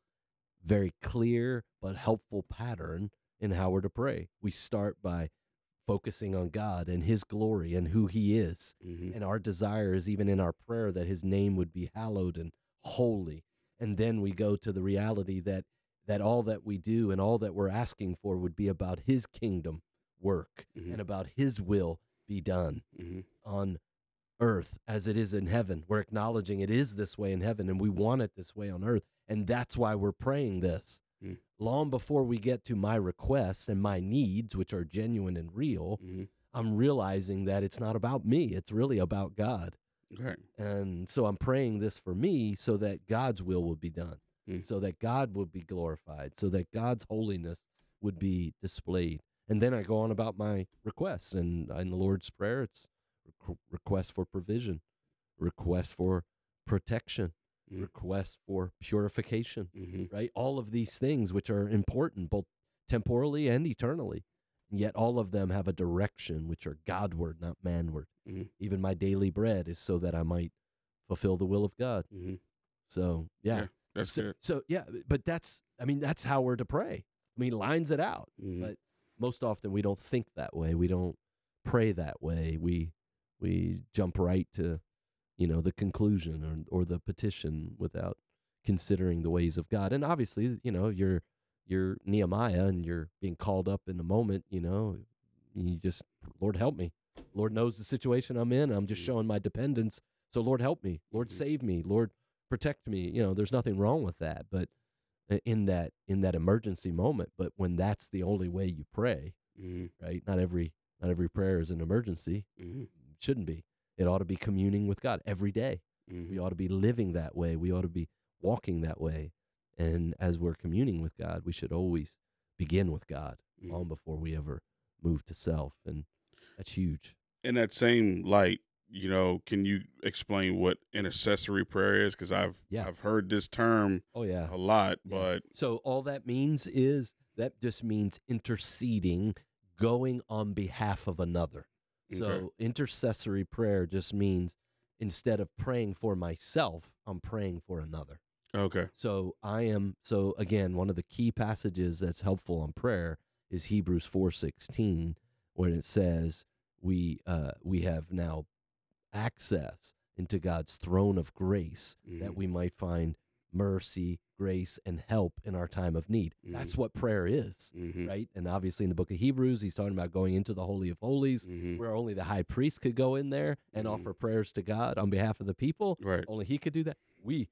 B: very clear but helpful pattern in how we're to pray. We start by focusing on God and his glory and who he is.
A: Mhm.
B: And our desire is even in our prayer that his name would be hallowed and holy. And then we go to the reality that that all that we do and all that we're asking for would be about his kingdom work
A: Mhm.
B: and about his will be done
A: Mhm.
B: on earth as it is in heaven. We're acknowledging it is this way in heaven and we want it this way on earth. And that's why we're praying this.
A: Mm.
B: Long before we get to my requests and my needs, which are genuine and real,
A: Mhm.
B: I'm realizing that it's not about me. It's really about God.
A: Okay.
B: And so I'm praying this for me so that God's will would be done,
A: Mm.
B: so that God would be glorified, so that God's holiness would be displayed. And then I go on about my requests. And in the Lord's Prayer, it's requ- request for provision, request for protection,
A: Mm.
B: request for purification,
A: Mhm.
B: right? All of these things, which are important both temporally and eternally. And yet all of them have a direction, which are Godward, not manward.
A: Mhm.
B: Even my daily bread is so that I might fulfill the will of God.
A: Mhm.
B: So, yeah.
A: Yeah, That's
B: so,
A: good.
B: so, yeah, but that's, I mean, that's how we're to pray. I mean, lines it out.
A: Mhm.
B: But most often we don't think that way. We don't pray that way. We, we jump right to, you know, the conclusion or, or the petition without considering the ways of God. And obviously, you know, you're, you're Nehemiah and you're being called up in the moment, you know, you just, Lord, help me. Lord knows the situation I'm in. I'm just
A: Mhm.
B: showing my dependence. So, Lord, help me. Lord,
A: Mhm.
B: save me. Lord, protect me. You know, there's nothing wrong with that. But in that in that emergency moment, but when that's the only way you pray,
A: Mhm.
B: right? Not every not every prayer is an emergency.
A: Mhm.
B: Shouldn't be. It ought to be communing with God every day.
A: Mhm.
B: We ought to be living that way. We ought to be walking that way. And as we're communing with God, we should always begin with God
A: Mhm.
B: long before we ever move to self. And that's huge.
A: in that same light, you know, can you explain what intercessory prayer is? Because I've
B: Yeah.
A: I've heard this term
B: Oh yeah.
A: a lot,
B: Yeah.
A: but
B: So all that means is that just means interceding, going on behalf of another. So
A: Okay.
B: intercessory prayer just means instead of praying for myself, I'm praying for another.
A: okay,
B: So I am so again, one of the key passages that's helpful on prayer is Hebrews 4:16 when it says we uh we have now access into God's throne of grace that
A: Mhm.
B: we might find mercy, grace and help in our time of need. That's
A: Mhm.
B: what prayer is,
A: Mhm.
B: right? And obviously in the book of Hebrews he's talking about going into the holy of holies
A: Mhm.
B: where only the high priest could go in there and
A: Mhm.
B: offer prayers to God on behalf of the people.
A: right,
B: Only he could do that. We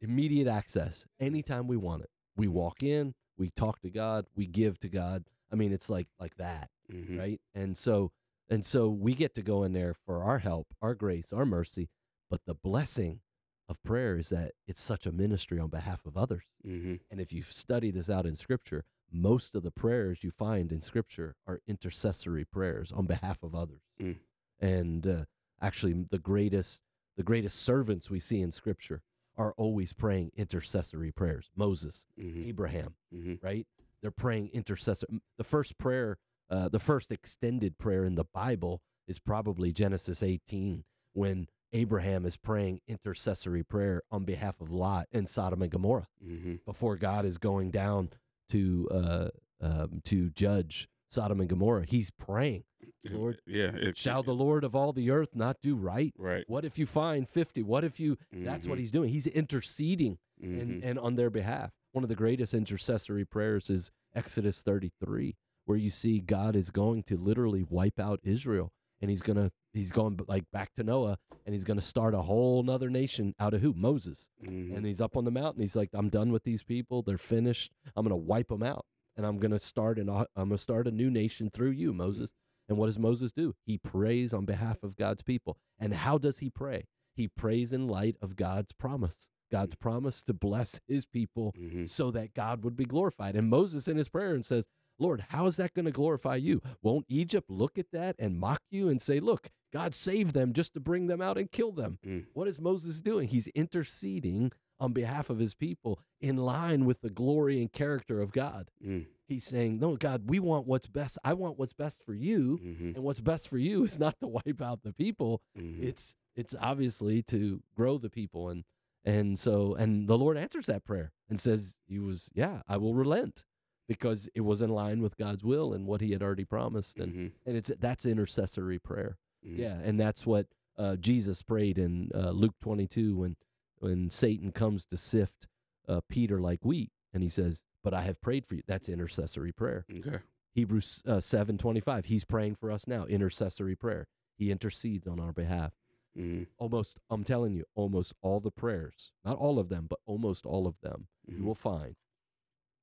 B: immediate access anytime we want it. We walk in, we talk to God, we give to God. I mean, it's like like that,
A: Mhm.
B: right? And so and so we get to go in there for our help, our grace, our mercy. But the blessing of prayer is that it's such a ministry on behalf of others.
A: Mhm.
B: And if you study this out in Scripture, most of the prayers you find in Scripture are intercessory prayers on behalf of others.
A: Mm.
B: And uh, actually, the greatest the greatest servants we see in Scripture are always praying intercessory prayers. Moses,
A: Mhm.
B: Abraham,
A: Mhm.
B: right? They're praying intercessor. The first prayer, uh, the first extended prayer in the Bible is probably Genesis 18 when Abraham is praying intercessory prayer on behalf of Lot and Sodom and Gomorrah
A: Mhm.
B: before God is going down to uh, um, to judge Sodom and Gomorrah. He's praying, Lord,
A: yeah, it,
B: shall the Lord of all the earth not do right?
A: right.
B: What if you find 50? What if you that's what
A: Mhm.
B: he's doing. He's interceding and,
A: Mhm.
B: and on their behalf. One of the greatest intercessory prayers is Exodus 33, where you see God is going to literally wipe out Israel. And he's gonna he's going like back to Noah and he's gonna start a whole nother nation out of who? Moses.
A: Mhm.
B: And he's up on the mountain. He's like, I'm done with these people. They're finished. I'm gonna wipe them out. And I'm gonna start an I'm gonna start a new nation through you, Moses. And what does Moses do? He prays on behalf of God's people. And how does he pray? He prays in light of God's promise. God's promise to bless his people
A: Mhm.
B: so that God would be glorified. And Moses in his prayer and says, Lord, how is that going to glorify you? Won't Egypt look at that and mock you and say, Look, God saved them just to bring them out and kill them?
A: Mm.
B: What is Moses doing? He's interceding on behalf of his people in line with the glory and character of God.
A: Mm.
B: He's saying, No, God, we want what's best. I want what's best for you.
A: Mhm.
B: And what's best for you is not to wipe out the people.
A: Mhm.
B: It's it's obviously to grow the people and and so and the Lord answers that prayer and says he was, yeah, I will relent. Because it was in line with God's will and what He had already promised, and
A: Mhm.
B: and it's that's intercessory prayer.
A: Mhm.
B: Yeah, and that's what uh, Jesus prayed in uh, Luke 22 when when Satan comes to sift uh, Peter like wheat, and he says, "But I have prayed for you." That's intercessory prayer.
A: Okay.
B: Hebrews uh, 7:25. He's praying for us now. Intercessory prayer. He intercedes on our behalf.
A: Mhm.
B: Almost, I'm telling you, almost all the prayers, not all of them, but almost all of them, you will find,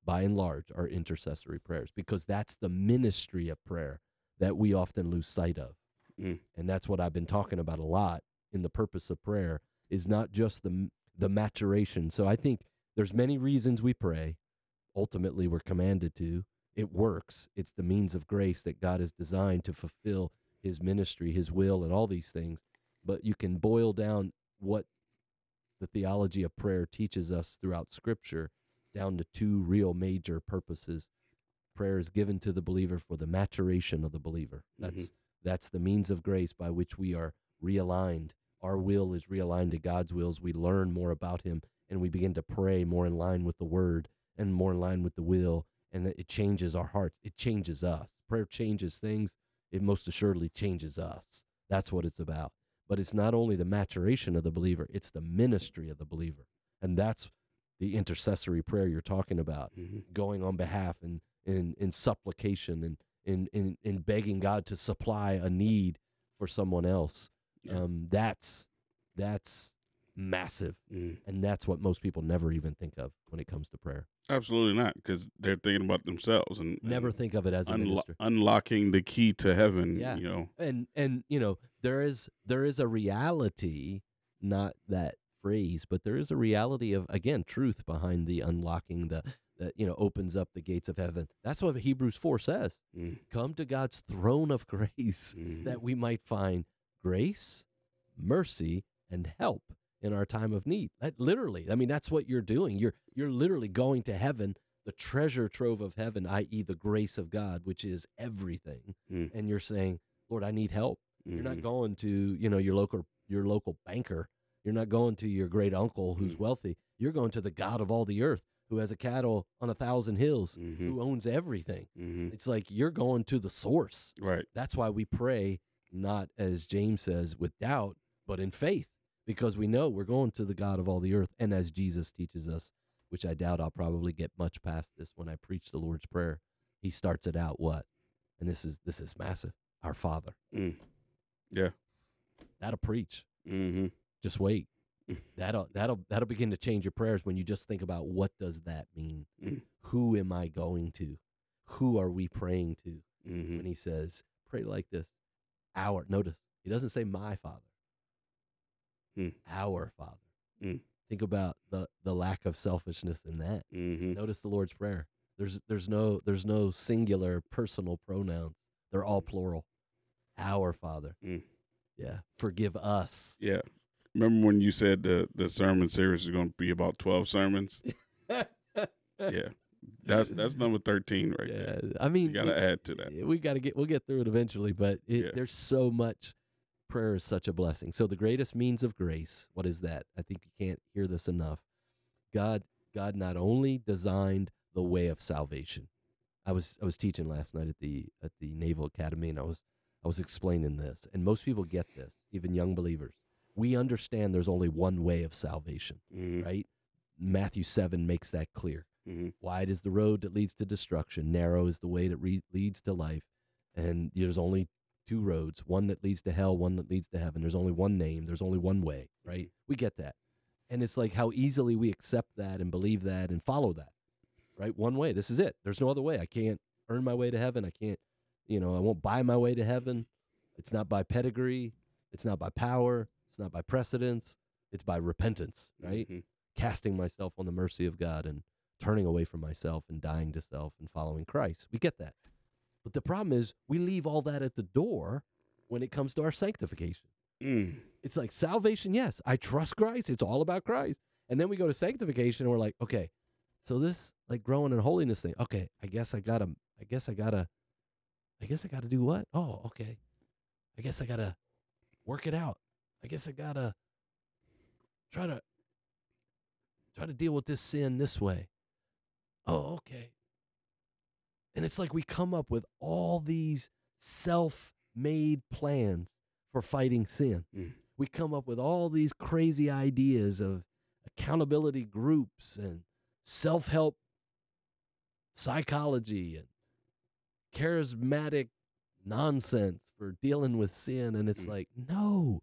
B: by and large, are intercessory prayers because that's the ministry of prayer that we often lose sight of.
A: Mm.
B: And that's what I've been talking about a lot in the purpose of prayer is not just the the maturation. So I think there's many reasons we pray. Ultimately, we're commanded to. It works. It's the means of grace that God has designed to fulfill His ministry, His will, and all these things. But you can boil down what the theology of prayer teaches us throughout Scripture down to two real major purposes. Prayer is given to the believer for the maturation of the believer. That's
A: Mhm.
B: that's the means of grace by which we are realigned. Our will is realigned to God's will as we learn more about Him and we begin to pray more in line with the Word and more in line with the will. And it changes our hearts. It changes us. Prayer changes things. It most assuredly changes us. That's what it's about. But it's not only the maturation of the believer, it's the ministry of the believer. And that's the intercessory prayer you're talking about
A: Mhm.
B: going on behalf and in, in supplication and in, in, in begging God to supply a need for someone else.
A: Yeah.
B: Um, that's that's massive,
A: Mhm.
B: and that's what most people never even think of when it comes to prayer.
A: Absolutely not, because they're thinking about themselves and
B: Never
A: and
B: think of it as
A: unlo- unlocking the key to heaven.
B: Yeah.
A: You know.
B: And and you know there is there is a reality, not that phrase, but there is a reality of again truth behind the unlocking the that you know opens up the gates of heaven. That's what Hebrews four says.
A: Mm.
B: Come to God's throne of grace.
A: Mhm.
B: that we might find grace, mercy, and help in our time of need. That literally, I mean, that's what you're doing. You're you're literally going to heaven, the treasure trove of heaven, i.e., the grace of God, which is everything.
A: Mm.
B: And you're saying, Lord, I need help. You're not
A: Mhm.
B: going to, you know, your local your local banker. You're not going to your great uncle who's
A: Mm.
B: wealthy. You're going to the God of all the earth, who has a cattle on a thousand hills,
A: Mhm.
B: who owns everything.
A: Mhm.
B: It's like you're going to the source.
A: Right.
B: That's why we pray, not as James says, with doubt, but in faith, because we know we're going to the God of all the earth. And as Jesus teaches us, which I doubt I'll probably get much past this when I preach the Lord's Prayer, he starts it out what? And this is this is massive. Our Father.
A: Mm. Yeah.
B: That'll preach.
A: Mm-hmm.
B: Just wait. That'll that'll that'll begin to change your prayers when you just think about what does that mean?
A: Mm.
B: Who am I going to? Who are we praying to?
A: Mm-hmm.
B: when he says, pray like this. Our, notice, he doesn't say my father.
A: Hmm.
B: Our father.
A: Hmm.
B: Think about the, the lack of selfishness in that.
A: Mm-hmm.
B: Notice the Lord's Prayer. There's there's no there's no singular personal pronouns. They're all plural. Our Father.
A: Hmm.
B: Yeah. Forgive us.
A: Yeah. Remember when you said the the sermon series is going to be about twelve sermons? Yeah. That's that's number thirteen right
B: yeah.
A: there.
B: I mean
A: You got to add to that.
B: We got to get we'll get through it eventually but it,
A: Yeah.
B: there's so much prayer is such a blessing so the greatest means of grace what is that i think you can't hear this enough god god not only designed the way of salvation i was i was teaching last night at the at the naval academy and i was i was explaining this and most people get this even young believers we understand there's only one way of salvation
A: Mm-hmm.
B: right matthew 7 makes that clear
A: Mm-hmm.
B: Wide is the road that leads to destruction, narrow is the way that re- leads to life. And there's only two roads one that leads to hell, one that leads to heaven. There's only one name, there's only one way, right? We get that. And it's like how easily we accept that and believe that and follow that, right? One way. This is it. There's no other way. I can't earn my way to heaven. I can't, you know, I won't buy my way to heaven. It's not by pedigree, it's not by power, it's not by precedence, it's by repentance, right?
A: Mhm.
B: casting myself on the mercy of God and turning away from myself and dying to self and following Christ. We get that. But the problem is we leave all that at the door when it comes to our sanctification.
A: Mm.
B: It's like salvation, yes, I trust Christ. It's all about Christ. And then we go to sanctification and we're like, okay, so this like growing in holiness thing, okay, I guess I gotta I guess I gotta I guess I gotta do what? Oh, okay. I guess I gotta work it out. I guess I gotta try to try to deal with this sin this way. Oh, okay. And it's like we come up with all these self made plans for fighting sin.
A: Mm.
B: We come up with all these crazy ideas of accountability groups and self help psychology and charismatic nonsense for dealing with sin. And it's
A: Mm.
B: like, no,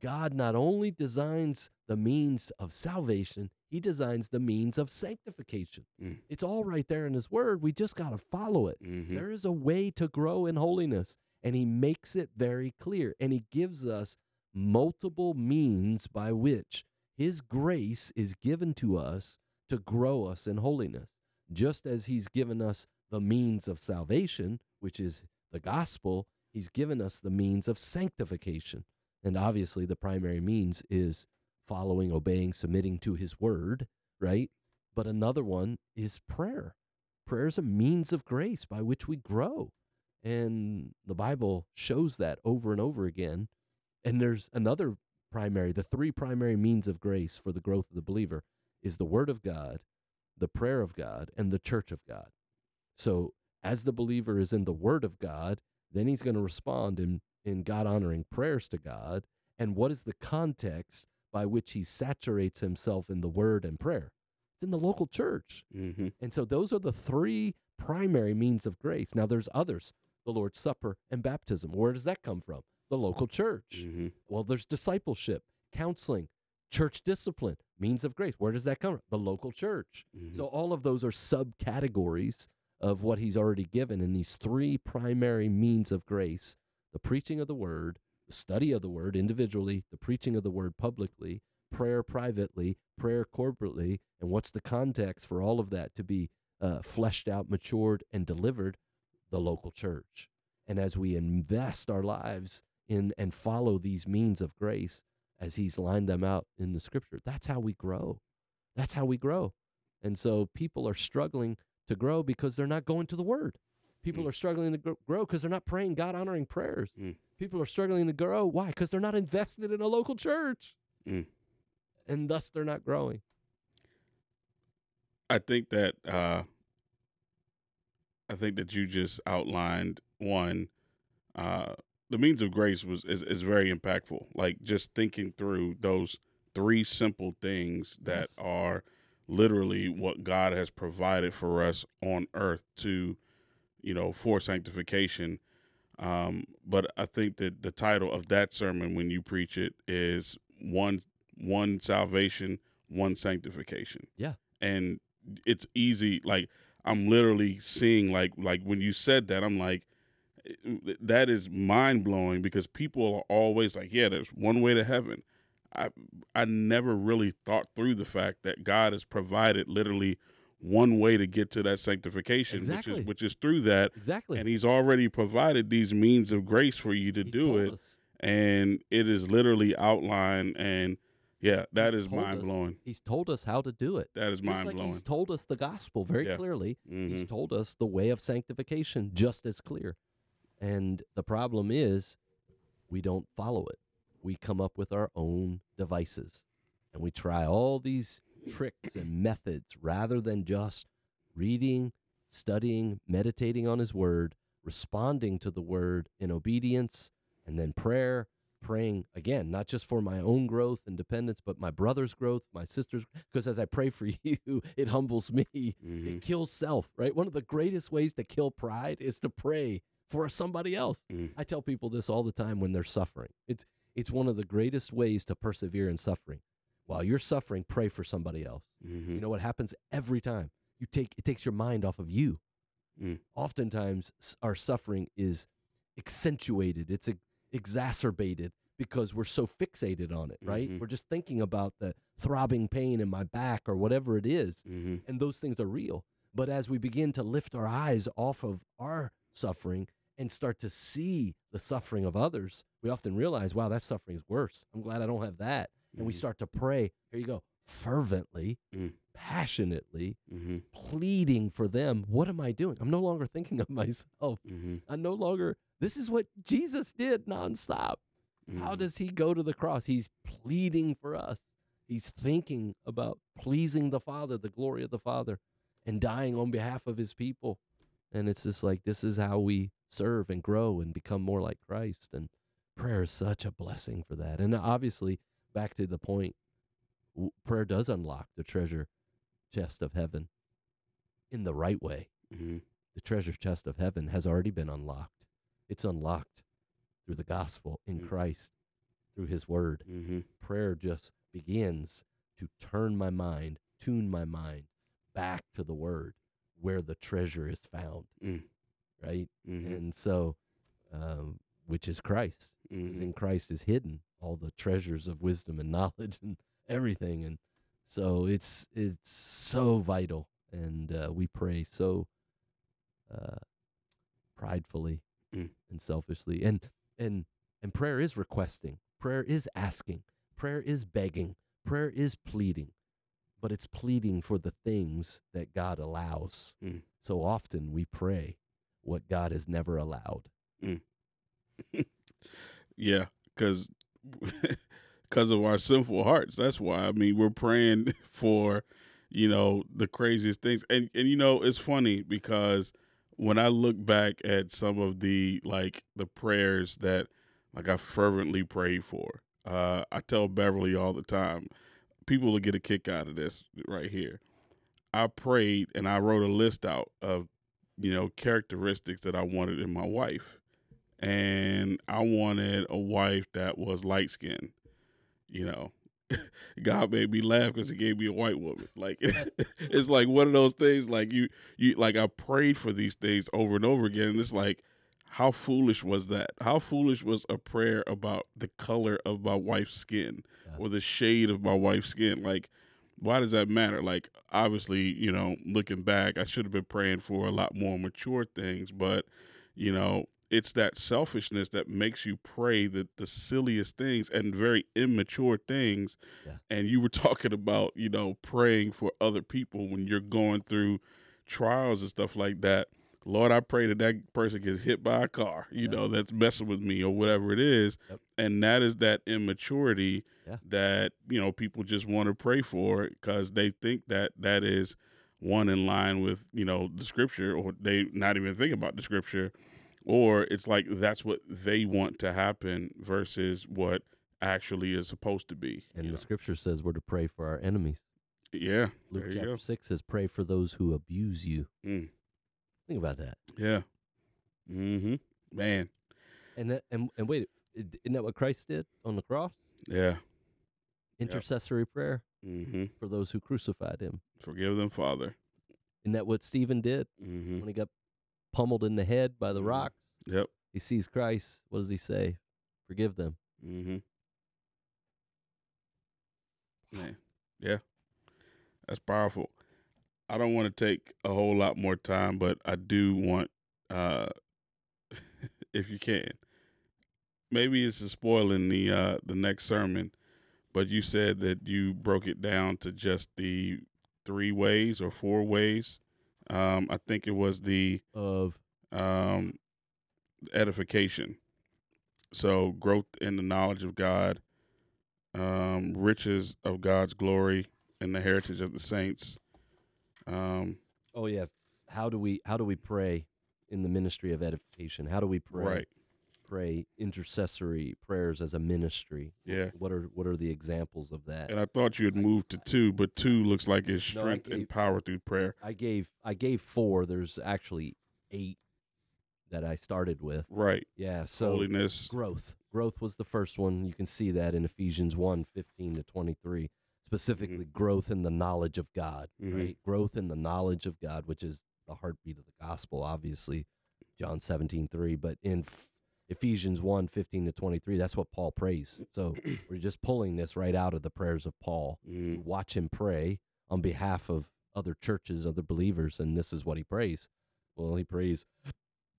B: God not only designs the means of salvation, he designs the means of sanctification.
A: Mm.
B: It's all right there in his word. We just got to follow it.
A: Mhm.
B: There is a way to grow in holiness, and he makes it very clear. And he gives us multiple means by which his grace is given to us to grow us in holiness. Just as he's given us the means of salvation, which is the gospel, he's given us the means of sanctification. And obviously, the primary means is following, obeying, submitting to his word, right? But another one is prayer. Prayer is a means of grace by which we grow. And the Bible shows that over and over again. And there's another primary, the three primary means of grace for the growth of the believer is the Word of God, the prayer of God, and the church of God. So as the believer is in the Word of God, then he's going to respond in, in God honoring prayers to God. And what is the context by which he saturates himself in the Word and prayer? It's in the local church.
A: Mhm.
B: And so those are the three primary means of grace. Now there's others, the Lord's Supper and baptism. Where does that come from? The local church.
A: Mhm.
B: Well, there's discipleship, counseling, church discipline, means of grace. Where does that come from? The local church.
A: Mhm.
B: So all of those are subcategories of what he's already given in these three primary means of grace the preaching of the word, the study of the word individually, the preaching of the word publicly, prayer privately, prayer corporately, and what's the context for all of that to be uh, fleshed out, matured, and delivered? The local church. And as we invest our lives in and follow these means of grace as he's lined them out in the scripture, that's how we grow. That's how we grow. And so people are struggling to grow because they're not going to the word. People
A: Mm.
B: are struggling to grow because they're not praying God honoring prayers.
A: Mm.
B: People are struggling to grow. Why? Because they're not invested in a local church.
A: Mm.
B: And thus they're not growing.
A: I think that uh, I think that you just outlined one. Uh, the means of grace was is, is very impactful. Like just thinking through those three simple things that
B: Yes.
A: are literally what God has provided for us on earth to, you know, for sanctification. Um, but I think that the title of that sermon when you preach it is one one salvation, one sanctification.
B: Yeah.
A: And it's easy like I'm literally seeing like like when you said that I'm like eh, that is mind blowing because people are always like yeah there's one way to heaven. I I never really thought through the fact that God has provided literally one way to get to that sanctification which is which is through that
B: Exactly.
A: and he's already provided these means of grace for you to
B: He's
A: do it
B: us.
A: and it is literally outlined and yeah
B: He's-
A: that
B: he's
A: is mind
B: us-
A: blowing
B: He's told us how to do it.
A: that is
B: Just
A: mind
B: like
A: blowing
B: he's told us the gospel very
A: Yeah.
B: clearly. He's
A: Mhm.
B: told us the way of sanctification just as clear. And the problem is we don't follow it. We come up with our own devices and we try all these tricks and methods rather than just reading, studying, meditating on his word, responding to the word in obedience, and then prayer, praying again, not just for my own growth and dependence, but my brother's growth, my sister's, because as I pray for you, it humbles me.
A: Mhm.
B: It kills self, right? One of the greatest ways to kill pride is to pray for somebody else.
A: Mm.
B: I tell people this all the time when they're suffering. It's it's one of the greatest ways to persevere in suffering. While you're suffering, pray for somebody else.
A: Mhm.
B: You know what happens every time? You take it takes your mind off of you.
A: Mm.
B: Oftentimes our suffering is accentuated. It's ex- exacerbated because we're so fixated on it, right?
A: Mhm.
B: We're just thinking about the throbbing pain in my back or whatever it is
A: Mhm.
B: and those things are real. But as we begin to lift our eyes off of our suffering and start to see the suffering of others, we often realize, wow, that suffering is worse. I'm glad I don't have that. And we
A: Mhm.
B: start to pray, here you go, fervently,
A: Mm.
B: passionately,
A: Mhm.
B: pleading for them. What am I doing? I'm no longer thinking of myself.
A: Mhm.
B: I'm no longer, this is what Jesus did nonstop. How
A: Mhm.
B: does he go to the cross? He's pleading for us. He's thinking about pleasing the Father, the glory of the Father, and dying on behalf of his people. And it's just like this is how we serve and grow and become more like Christ. And prayer is such a blessing for that. And obviously, back to the point, prayer does unlock the treasure chest of heaven in the right way.
A: Mm-hmm.
B: The treasure chest of heaven has already been unlocked. It's unlocked through the gospel in
A: Mm.
B: Christ, through his word.
A: Mm-hmm.
B: Prayer just begins to turn my mind, tune my mind back to the word where the treasure is found,
A: Mm.
B: right?
A: Mm-hmm.
B: And so, um, which is Christ,
A: Mm-hmm.
B: in Christ is hidden all the treasures of wisdom and knowledge and everything. And so it's it's so vital, and uh, we pray so uh, pridefully
A: Mm.
B: and selfishly, and and and prayer is requesting, prayer is asking, prayer is begging, prayer is pleading, but it's pleading for the things that God allows.
A: Mm.
B: So often we pray what God has never allowed.
A: Yeah, because because of our sinful hearts. That's why. I mean, we're praying for you know the craziest things, and and you know it's funny because when I look back at some of the like the prayers that like I fervently prayed for, uh, I tell Beverly all the time, people will get a kick out of this right here. I prayed and I wrote a list out of you know characteristics that I wanted in my wife and I wanted a wife that was light skinned. You know, God made me laugh because He gave me a white woman. Like it's like one of those things. Like you, you like I prayed for these things over and over again, and it's like, how foolish was that? How foolish was a prayer about the color of my wife's skin
B: Yeah.
A: or the shade of my wife's skin? Like, why does that matter? Like, obviously, you know, looking back, I should have been praying for a lot more mature things, but you know, it's that selfishness that makes you pray the, the silliest things and very immature things.
B: Yeah.
A: And you were talking about, you know, praying for other people when you're going through trials and stuff like that. Lord, I pray that that person gets hit by a car, you
B: Yeah.
A: know, that's messing with me or whatever it is.
B: Yep.
A: And that is that immaturity
B: Yeah.
A: that, you know, people just want to pray for because they think that that is one in line with, you know, the scripture or they not even think about the scripture or it's like that's what they want to happen versus what actually is supposed to be.
B: And the
A: know?
B: scripture says we're to pray for our enemies.
A: yeah,
B: Luke chapter
A: go.
B: 6 says, pray for those who abuse you.
A: Mm.
B: Think about that.
A: Yeah. Mm-hmm. Man.
B: And that, and, and wait, isn't that what Christ did on the cross?
A: Yeah.
B: Intercessory prayer
A: Mm-hmm.
B: for those who crucified him.
A: Forgive them, Father.
B: Isn't that what Stephen did
A: Mm-hmm.
B: when he got pummeled in the head by the
A: Mhm.
B: rock?
A: Yep.
B: He sees Christ. What does he say? Forgive them.
A: Mm-hmm. Man. Yeah. That's powerful. I don't want to take a whole lot more time, but I do want uh if you can. Maybe it's just spoiling the uh the next sermon, but you said that you broke it down to just the three ways or four ways. Um I think it was the
B: Of
A: um, edification. So growth in the knowledge of God, um, riches of God's glory, and the heritage of the saints. Um,
B: oh yeah, how do we how do we pray in the ministry of edification? How do we pray
A: right.
B: Pray intercessory prayers as a ministry?
A: Yeah.
B: What are what are the examples of that?
A: And I thought you had moved to two, but two looks like it's
B: No, I
A: strength and power through prayer.
B: I gave I gave four. There's actually eight that I started with.
A: Right.
B: Yeah. So
A: Holiness.
B: growth. Growth was the first one. You can see that in Ephesians 1, 15 to 23. Specifically, growth in the knowledge of God,
A: Mhm.
B: right? Growth in the knowledge of God, which is the heartbeat of the gospel, obviously, John 17, 3. But in Ephesians 1, 15 to 23, that's what Paul prays. So we're just pulling this right out of the prayers of Paul.
A: Mhm.
B: Watch him pray on behalf of other churches, other believers, and this is what he prays. Well, he prays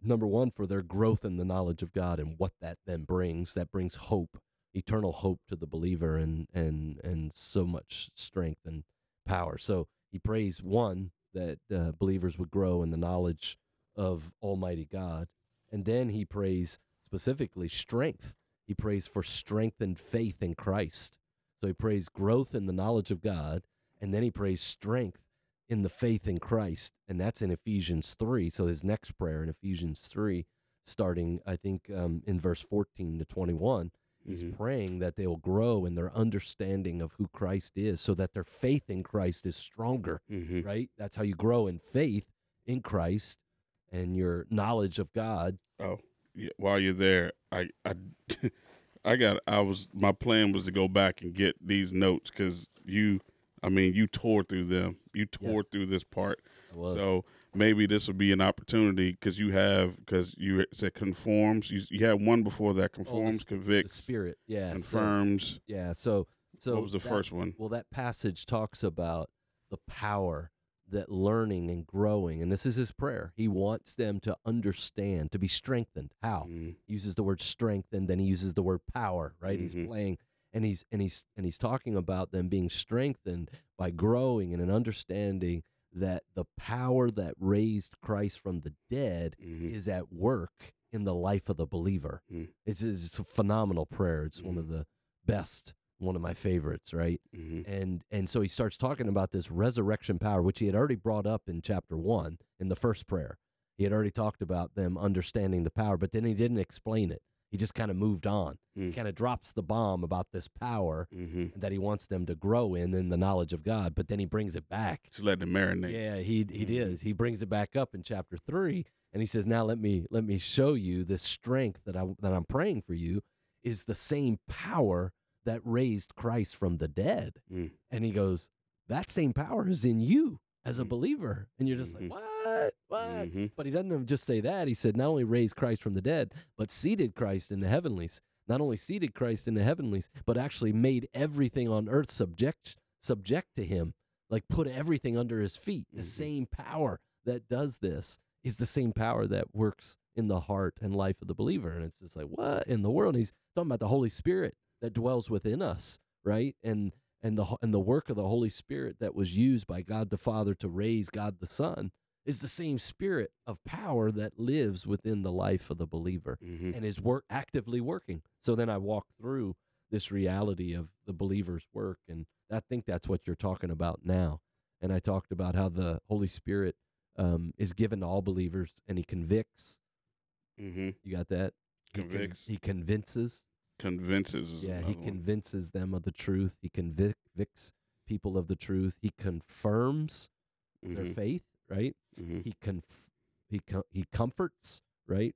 B: number one for their growth in the knowledge of God and what that then brings. That brings hope, eternal hope to the believer, and and and so much strength and power. So he prays one that uh, believers would grow in the knowledge of Almighty God, and then he prays specifically strength. He prays for strength and faith in Christ. So he prays growth in the knowledge of God, and then he prays strength in the faith in Christ, and that's in Ephesians 3. So his next prayer in Ephesians 3, starting, I think, um, in verse 14 to 21, he's
A: Mhm.
B: praying that they will grow in their understanding of who Christ is so that their faith in Christ is stronger,
A: Mhm.
B: right? That's how you grow in faith in Christ and your knowledge of God.
A: Oh, while you're there, I, I, I got. I was. My plan was to go back and get these notes because you. I mean, you tore through them. You tore
B: Yes.
A: through this part. So maybe this will be an opportunity because you have because you said conforms. You, you had one before that oh, conforms,
B: the
A: convicts,
B: Spirit, yeah. so-
A: confirms.
B: yeah, so so
A: what was the
B: that-
A: first one?
B: Well, that passage talks about the power that learning and growing, and this is his prayer. He wants them to understand, to be strengthened. How? He uses the word strengthened, then he uses the word power, right?
A: Mhm.
B: He's playing and he's and he's and he's talking about them being strengthened by growing and an understanding that the power that raised Christ from the dead
A: Mhm.
B: is at work in the life of the believer.
A: Mm.
B: It's, it's a phenomenal prayer. It's one of the best, one of my favorites, right?
A: Mhm.
B: And and so he starts talking about this resurrection power, which he had already brought up in chapter one in the first prayer. He had already talked about them understanding the power, but then he didn't explain it. He just kind of moved on. He
A: Mm.
B: kind of drops the bomb about this power
A: Mhm.
B: that he wants them to grow in in the knowledge of God, but then he brings it back
A: Just let it marinate.
B: yeah, he he
A: Mhm.
B: does. He brings it back up in chapter three, and he says, "Now let me let me show you the strength that I that I'm praying for you is the same power that raised Christ from the dead."
A: Mm.
B: And he goes, "That same power is in you as a
A: Mm.
B: believer." And you're just
A: Mhm.
B: like, "What? What?"
A: Mhm.
B: But he doesn't just say that. He said, "Not only raised Christ from the dead, but seated Christ in the heavenlies." Not only seated Christ in the heavenlies, but actually made everything on earth subject subject to him like put everything under his feet. The
A: Mhm.
B: same power that does this is the same power that works in the heart and life of the believer. And it's just like, what in the world? And he's talking about the Holy Spirit that dwells within us, right? And and the and the work of the Holy Spirit that was used by God the Father to raise God the Son is the same spirit of power that lives within the life of the believer
A: Mhm.
B: and is work actively working. So then I walk through this reality of the believer's work, and I think that's what you're talking about now. And I talked about how the Holy Spirit um, is given to all believers, and He convicts.
A: Mhm.
B: You got that? He con-
A: Convicts.
B: He convinces.
A: Convinces.
B: Yeah, he
A: one.
B: convinces them of the truth. He convicts people of the truth. He confirms their
A: Mhm.
B: faith. Right?
A: Mhm.
B: He conf- he co- he comforts, right?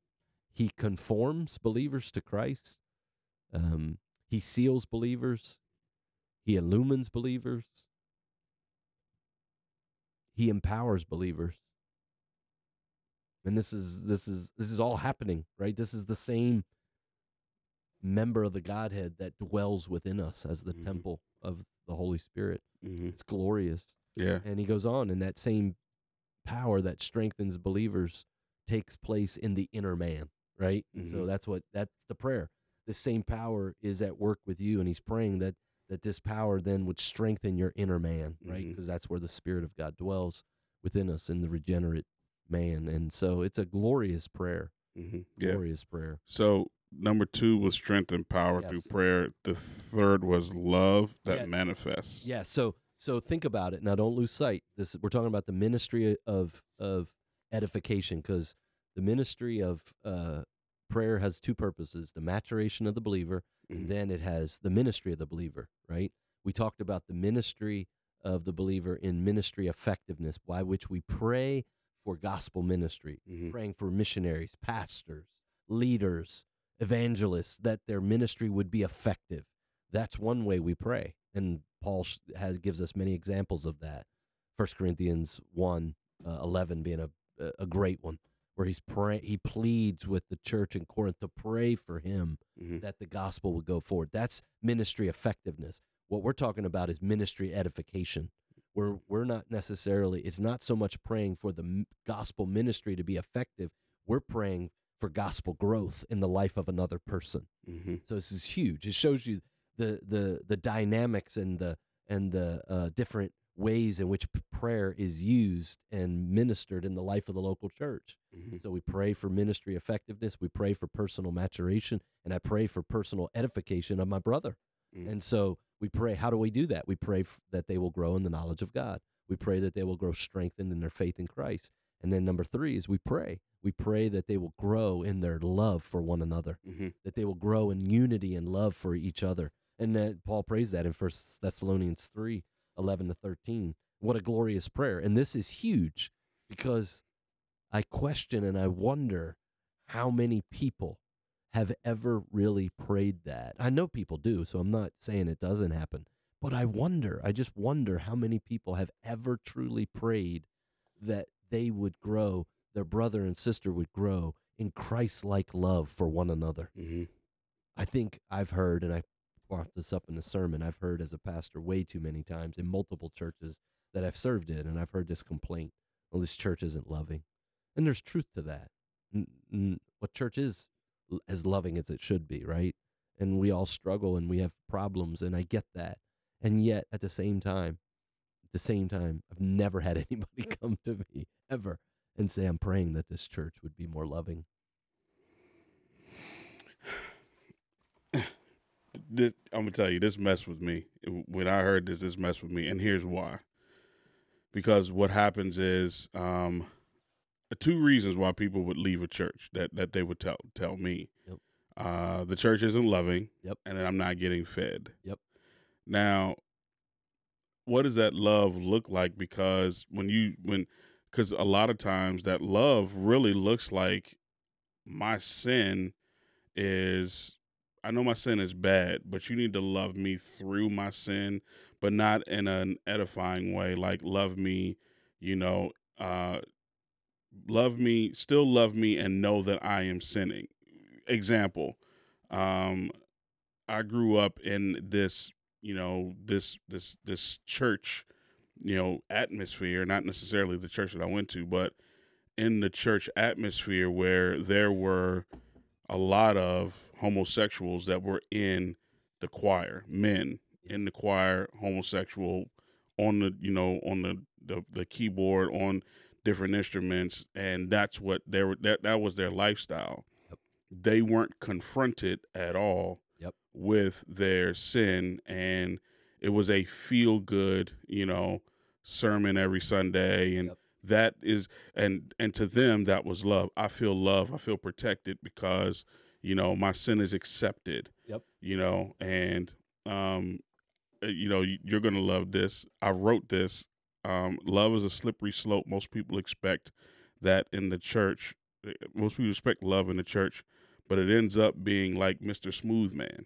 B: He conforms believers to Christ. Um, he seals believers. He illumines believers. He empowers believers. And this is this is this is all happening, right? This is the same member of the Godhead that dwells within us as the
A: Mhm.
B: temple of the Holy Spirit.
A: Mhm.
B: It's glorious.
A: Yeah.
B: And he goes on, and that same power that strengthens believers takes place in the inner man, right? And so that's what that's the prayer. The same power is at work with you, and he's praying that that this power then would strengthen your inner man, right? Because that's where the Spirit of God dwells within us in the regenerate man. And so it's a glorious prayer,
A: Mhm. Yeah.
B: glorious prayer.
A: So number two was strength and power through prayer. The third was love that
B: Yeah.
A: manifests.
B: Yeah. So so think about it. Now, don't lose sight. This we're talking about the ministry of of edification because the ministry of uh, prayer has two purposes: the maturation of the believer,
A: Mhm.
B: then it has the ministry of the believer. Right? We talked about the ministry of the believer in ministry effectiveness, by which we pray for gospel ministry,
A: Mhm.
B: praying for missionaries, pastors, leaders, evangelists, that their ministry would be effective. That's one way we pray, and Paul has gives us many examples of that. First Corinthians 1, uh, 11 being a a- great one, where he's pray he pleads with the church in Corinth to pray for him
A: Mhm.
B: that the gospel would go forward. That's ministry effectiveness. What we're talking about is ministry edification. We're we're not necessarily. It's not so much praying for the gospel ministry to be effective. We're praying for gospel growth in the life of another person.
A: Mhm.
B: So this is huge. It shows you the the the dynamics and the and the uh, different ways in which prayer is used and ministered in the life of the local church.
A: Mhm.
B: So we pray for ministry effectiveness. We pray for personal maturation, and I pray for personal edification of my brother.
A: Mm.
B: And so we pray. How do we do that? We pray f- that they will grow in the knowledge of God. We pray that they will grow strengthened in their faith in Christ. And then number three is we pray. We pray that they will grow in their love for one another,
A: hmm
B: that they will grow in unity and love for each other. And that Paul prays that in First Thessalonians 3 11 to 13. What a glorious prayer. And this is huge because I question and I wonder how many people have ever really prayed that. I know people do, so I'm not saying it doesn't happen. But I wonder, I just wonder how many people have ever truly prayed that they would grow, their brother and sister would grow in Christ like love for one another.
A: hmm
B: I think I've heard, and I brought this up in the sermon, I've heard as a pastor way too many times in multiple churches that I've served in, and I've heard this complaint well, this church isn't loving. And there's truth to that. N- n- what church is as loving as it should be, right? And we all struggle and we have problems, and I get that. And yet, at the same time, the same time, I've never had anybody come to me ever and say, I'm praying that this church would be more loving.
A: This, I'm gonna tell you, this messed with me. When I heard this, this messed with me, and here's why. Because what happens is, um, two reasons why people would leave a church that that they would tell tell me.
B: Yep.
A: Uh, the church isn't loving.
B: Yep.
A: And then I'm not getting fed.
B: Yep.
A: Now, what does that love look like? Because when you when, because a lot of times that love really looks like my sin is I know my sin is bad, but you need to love me through my sin, but not in an edifying way. Like love me, you know, uh, love me, still love me, and know that I am sinning. Example, um, I grew up in this, you know, this this this church, you know, atmosphere. Not necessarily the church that I went to, but in the church atmosphere where there were a lot of homosexuals that were in the choir, men in the choir, homosexual on the you know on the the, the keyboard on different instruments, and that's what they were. That that was their lifestyle. They weren't confronted at all. With their sin, and it was a feel good, you know, sermon every Sunday, and
B: Yep.
A: that is and and to them that was love. I feel love. I feel protected because you know my sin is accepted.
B: Yep.
A: You know, and um, uh, you know you're gonna love this. I wrote this. Um, love is a slippery slope. Most people expect that in the church. Uh, Most people expect love in the church, but it ends up being like Mr. Smooth Man.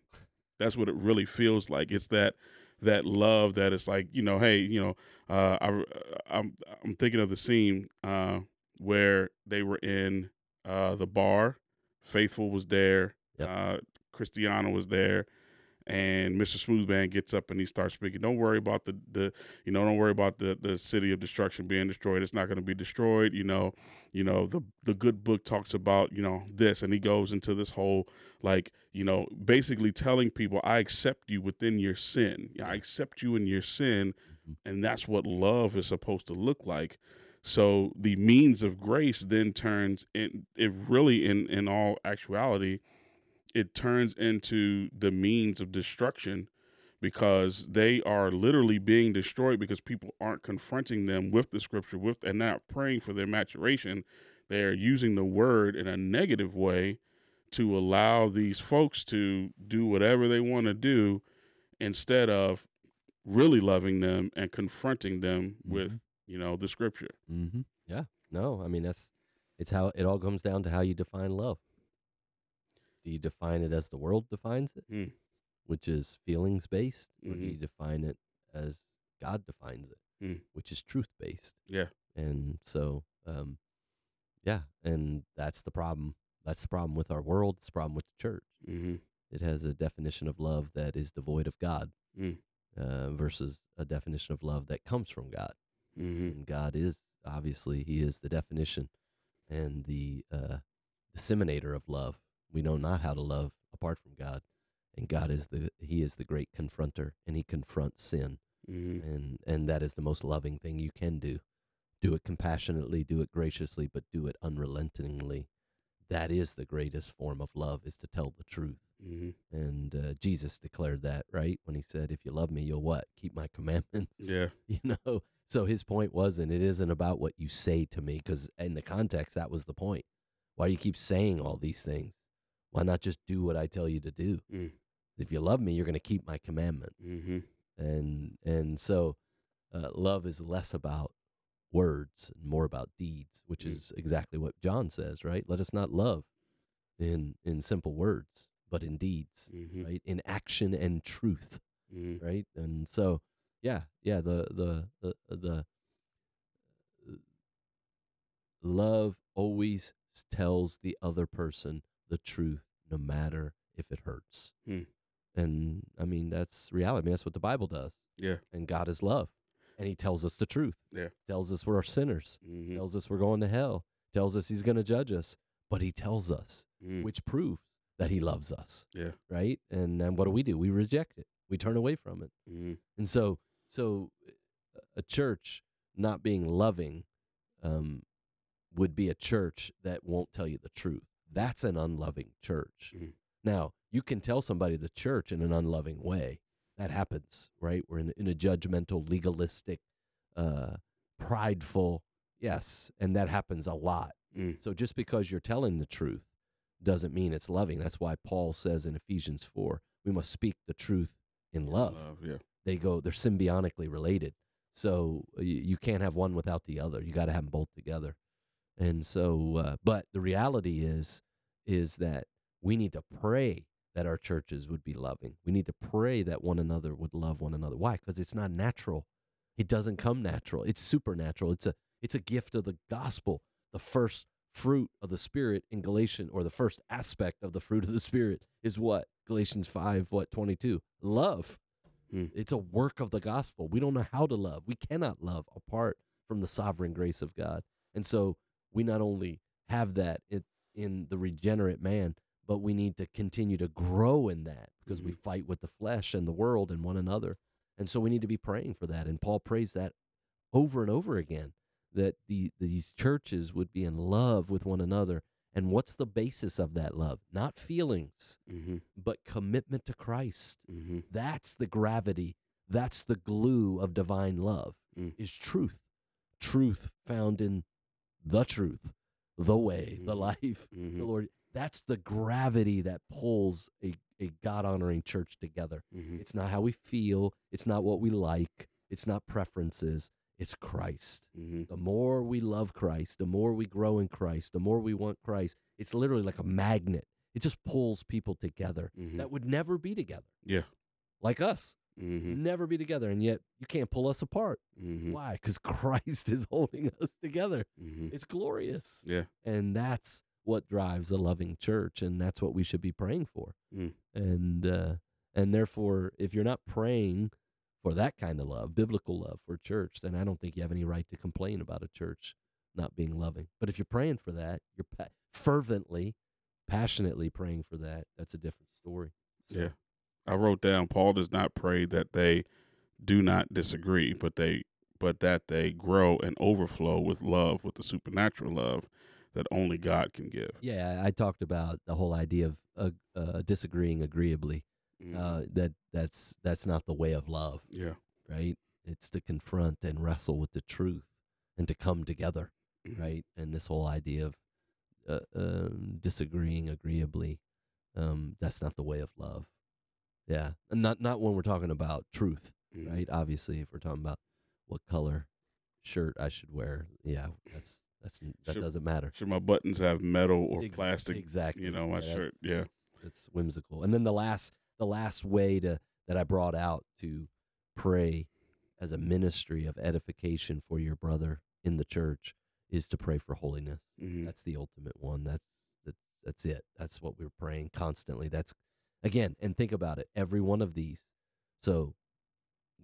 A: That's what it really feels like. It's that that love that is like you know, hey, you know, uh, I, I'm I'm thinking of the scene uh, where they were in uh, the bar. Faithful was there.
B: Yep.
A: Uh, Christiana was there, and Mr. Smoothman gets up and he starts speaking. Don't worry about the the you know don't worry about the the city of destruction being destroyed. It's not going to be destroyed. You know, you know the the good book talks about you know this, and he goes into this whole like you know basically telling people I accept you within your sin. I accept you in your sin,
B: Mhm.
A: and that's what love is supposed to look like. So the means of grace then turns in it really in in all actuality it turns into the means of destruction because they are literally being destroyed because people aren't confronting them with the scripture with and not praying for their maturation they're using the word in a negative way to allow these folks to do whatever they want to do instead of really loving them and confronting them with you know the scripture
B: Mm-hmm. Yeah. No, I mean that's it's how it all comes down to how you define love. Do you define it as the world defines it,
A: Hmm.
B: which is feelings based, or do you define it as God defines it,
A: Hmm.
B: which is truth based?
A: Yeah.
B: And so, um, yeah, and that's the problem. That's the problem with our world. It's the problem with the church.
A: mm-hmm.
B: It has a definition of love that is devoid of God,
A: Mm.
B: uh, versus a definition of love that comes from God.
A: Mm-hmm.
B: and God is obviously He is the definition and the uh, disseminator of love. We know not how to love apart from God, and God is the He is the great confronter, and He confronts sin,
A: Mm-hmm.
B: and and that is the most loving thing you can do. Do it compassionately, do it graciously, but do it unrelentingly. That is the greatest form of love, is to tell the truth.
A: Mm-hmm.
B: And uh, Jesus declared that, right? When he said, If you love me, you'll what? Keep my commandments
A: Yeah.
B: you know So his point wasn't, it isn't about what you say to me, because in the context, that was the point. Why do you keep saying all these things? Why not just do what I tell you to do?
A: Mm.
B: If you love me, you're going to keep my commandment.
A: Mm-hmm.
B: And and so uh, love is less about words and more about deeds, which
A: Mm.
B: is exactly what John says, right? Let us not love in in simple words, but in deeds,
A: Mm-hmm.
B: right? In action and truth
A: Mm-hmm.
B: right? And so, yeah, yeah, the the the the uh, love always tells the other person the truth, no matter if it hurts.
A: Hmm.
B: And I mean, that's reality. I mean, that's what the Bible does.
A: Yeah.
B: And God is love, and He tells us the truth.
A: Yeah.
B: tells us we're sinners.
A: Mm-hmm.
B: Tells us we're going to hell. Tells us He's going to judge us. But He tells us,
A: Mm.
B: which proves that He loves us.
A: Yeah.
B: Right. And then what do we do? We reject it. We turn away from it.
A: Mm-hmm.
B: And so, so a church not being loving um, would be a church that won't tell you the truth. That's an unloving church.
A: Mhm.
B: Now, you can tell somebody the church in an unloving way. That happens, right? We're in, in a judgmental, legalistic, uh, prideful, yes, and that happens a lot.
A: Mm.
B: So just because you're telling the truth doesn't mean it's loving. That's why Paul says in Ephesians 4, we must speak the truth in love
A: Yeah.
B: they go they're symbiotically related so you, you can't have one without the other you got to have them both together and so uh, but the reality is is that we need to pray that our churches would be loving. We need to pray that one another would love one another. Why? Because it's not natural. It doesn't come natural. It's supernatural. It's a it's a gift of the gospel the first fruit of the spirit in galatians or the first aspect of the fruit of the spirit is what? Galatians 5 what 22 love.
A: Hmm.
B: it's a work of the gospel. We don't know how to love. We cannot love apart from the sovereign grace of God. And so we not only have that in, in the regenerate man, but we need to continue to grow in that because we fight with the flesh and the world and one another. And so we need to be praying for that. And Paul prays that over and over again that the these churches would be in love with one another. And what's the basis of that love? Not feelings,
A: Mm-hmm.
B: but commitment to Christ.
A: Mm-hmm.
B: That's the gravity. That's the glue of divine love
A: Mm.
B: is truth. Truth found in the truth, the way, the
A: Mhm.
B: life,
A: Mm-hmm.
B: the Lord. That's the gravity that pulls a, a God honoring church together.
A: Mm-hmm.
B: It's not how we feel, it's not what we like, it's not preferences, it's Christ.
A: Mm-hmm.
B: The more we love Christ, the more we grow in Christ, the more we want Christ. It's literally like a magnet. It just pulls people together
A: Mhm.
B: that would never be together,
A: Yeah.
B: like us
A: Mm-hmm.
B: never be together and yet you can't pull us apart
A: Mm-hmm.
B: why because christ is holding us together
A: Mm-hmm.
B: it's glorious
A: Yeah.
B: and that's what drives a loving church and that's what we should be praying for
A: Mm.
B: and uh and therefore if you're not praying for that kind of love biblical love for church then i don't think you have any right to complain about a church not being loving but if you're praying for that you're pa- fervently passionately praying for that that's a different story So,
A: Yeah. I wrote down Paul does not pray that they do not disagree, but they but that they grow and overflow with love, with the supernatural love that only God can give.
B: Yeah, I talked about the whole idea of uh, uh, disagreeing agreeably.
A: Mhm.
B: Uh, that that's that's not the way of love,
A: yeah.
B: right? It's to confront and wrestle with the truth and to come together,
A: Mhm.
B: right? And this whole idea of uh, um, disagreeing agreeably, um, that's not the way of love. Yeah, and not not when we're talking about truth,
A: Mhm.
B: right? Obviously, if we're talking about what color shirt I should wear, yeah, that's that's that
A: Should-
B: doesn't matter.
A: Should my buttons have metal or
B: Ex-
A: plastic?
B: Exactly.
A: You know, my
B: Yeah,
A: shirt. Yeah.
B: That's whimsical. And then the last the last way to that I brought out to pray as a ministry of edification for your brother in the church is to pray for holiness.
A: Mm-hmm.
B: That's the ultimate one. That's that's that's it. That's what we're praying constantly. That's again, and think about it. Every one of these. So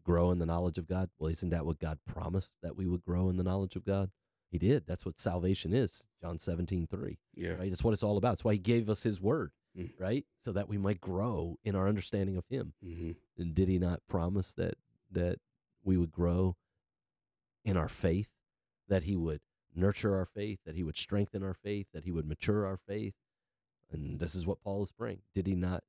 B: grow in the knowledge of God. Well, isn't that what God promised that we would grow in the knowledge of God? He did. That's what salvation is. John 17, 3
A: Yeah.
B: right? That's what it's all about. That's why he gave us his word,
A: Mm.
B: right? So that we might grow in our understanding of him.
A: Mm-hmm.
B: And did he not promise that that we would grow in our faith, that he would nurture our faith, that he would strengthen our faith, that he would mature our faith? And this is what Paul is praying. Did he not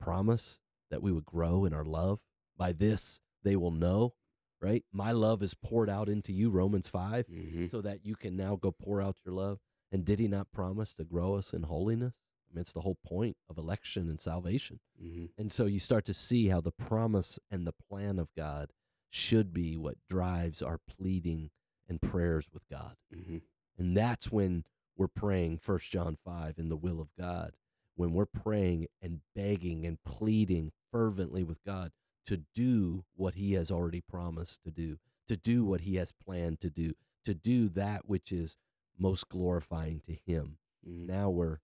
B: promise that we would grow in our love? By this they will know right? My love is poured out into you, Romans 5,
A: hmm
B: so that you can now go pour out your love. And did he not promise to grow us in holiness? I mean, it's the whole point of election and salvation.
A: hmm
B: And so you start to see how the promise and the plan of God should be what drives our pleading and prayers with God.
A: hmm
B: And that's when we're praying First John 5 in the will of God, when we're praying and begging and pleading fervently with God to do what he has already promised to do, to do what he has planned to do, to do that which is most glorifying to him.
A: hmm
B: Now we're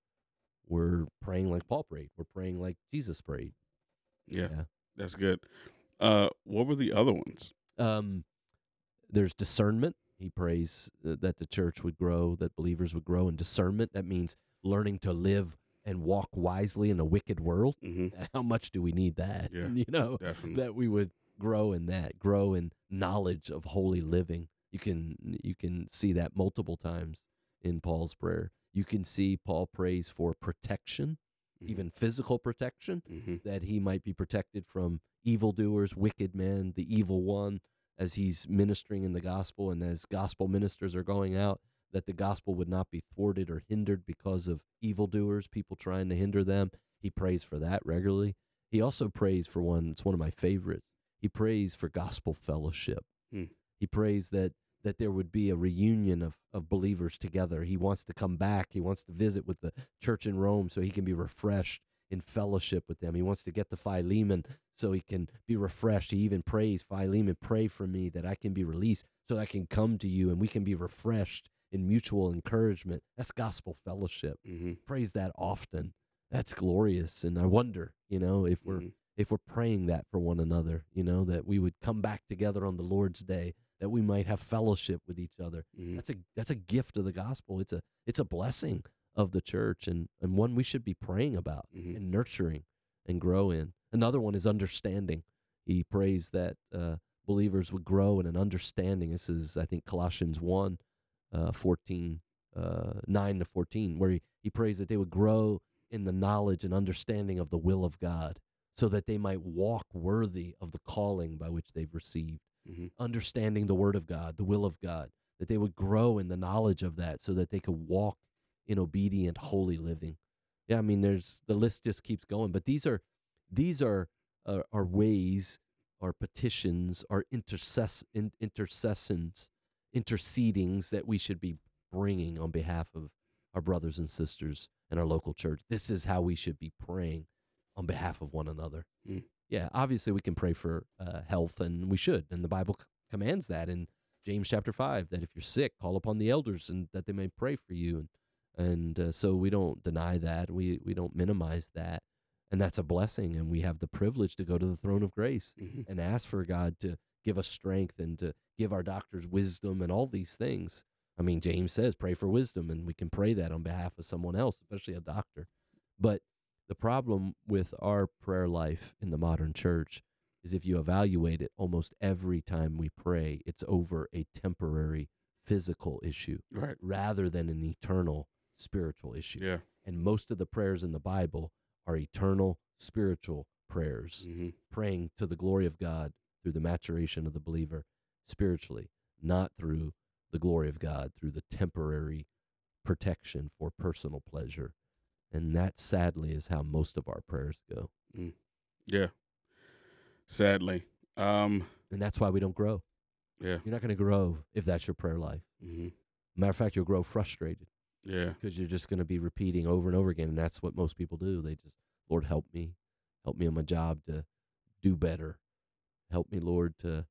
B: we're praying like Paul prayed. We're praying like Jesus prayed.
A: Yeah,
B: Yeah.
A: that's good. Uh, what were the other ones?
B: Um, there's discernment. He prays uh, that the church would grow, that believers would grow in discernment. That means learning to live and walk wisely in a wicked world.
A: hmm
B: How much do we need that?
A: Yeah,
B: You know,
A: Definitely.
B: that we would grow in that, grow in knowledge of holy living. You can you can see that multiple times in Paul's prayer. You can see Paul prays for protection,
A: Mhm.
B: even physical protection
A: hmm
B: that he might be protected from evildoers, wicked men, the evil one, as he's ministering in the gospel and as gospel ministers are going out, that the gospel would not be thwarted or hindered because of evildoers, people trying to hinder them. He prays for that regularly. He also prays for one, it's one of my favorites. He prays for gospel fellowship.
A: Hmm.
B: He prays that that there would be a reunion of, of believers together. He wants to come back. He wants to visit with the church in Rome so he can be refreshed in fellowship with them. He wants to get to Philemon so he can be refreshed. He even prays, Philemon, pray for me that I can be released so I can come to you and we can be refreshed in mutual encouragement. That's gospel fellowship.
A: hmm
B: Praise that often. That's glorious. And I wonder, you know, if we're
A: hmm
B: if we're praying that for one another, you know, that we would come back together on the Lord's day, that we might have fellowship with each other.
A: hmm
B: That's a that's a gift of the gospel. It's a it's a blessing of the church and, and one we should be praying about
A: Mhm.
B: and nurturing and grow in. Another one is understanding. He prays that uh, believers would grow in an understanding. This is, I think, Colossians 1, uh, 14, uh, 9 to 14, where he, he prays that they would grow in the knowledge and understanding of the will of God so that they might walk worthy of the calling by which they've received
A: hmm
B: understanding the word of God, the will of God, that they would grow in the knowledge of that so that they could walk in obedient holy living. Yeah, I mean there's the list just keeps going, but these are these are are, are ways are petitions are intercess in, intercessions intercedings that we should be bringing on behalf of our brothers and sisters and our local church. This is how we should be praying on behalf of one another.
A: Mm.
B: Yeah, obviously we can pray for uh, health, and we should, and the Bible c- commands that in James chapter five that if you're sick, call upon the elders and that they may pray for you, and and uh, so we don't deny that, we we don't minimize that, and that's a blessing, and we have the privilege to go to the throne of grace
A: hmm
B: and ask for God to give us strength and to give our doctors wisdom and all these things. I mean, James says, pray for wisdom, and we can pray that on behalf of someone else, especially a doctor. But the problem with our prayer life in the modern church is if you evaluate it, almost every time we pray, it's over a temporary physical issue
A: Right.
B: rather than an eternal spiritual issue.
A: Yeah.
B: And most of the prayers in the Bible are eternal spiritual prayers
A: hmm
B: praying to the glory of God through the maturation of the believer spiritually, not through the glory of God, through the temporary protection for personal pleasure. And that sadly is how most of our prayers go.
A: Yeah. Sadly. Um.
B: And that's why we don't grow.
A: Yeah.
B: You're not going to grow if that's your prayer life.
A: hmm
B: Matter of fact, you'll grow frustrated
A: Yeah.
B: because you're just going to be repeating over and over again. And that's what most people do. They just, Lord, help me. Help me on my job to do better. Help me, Lord, to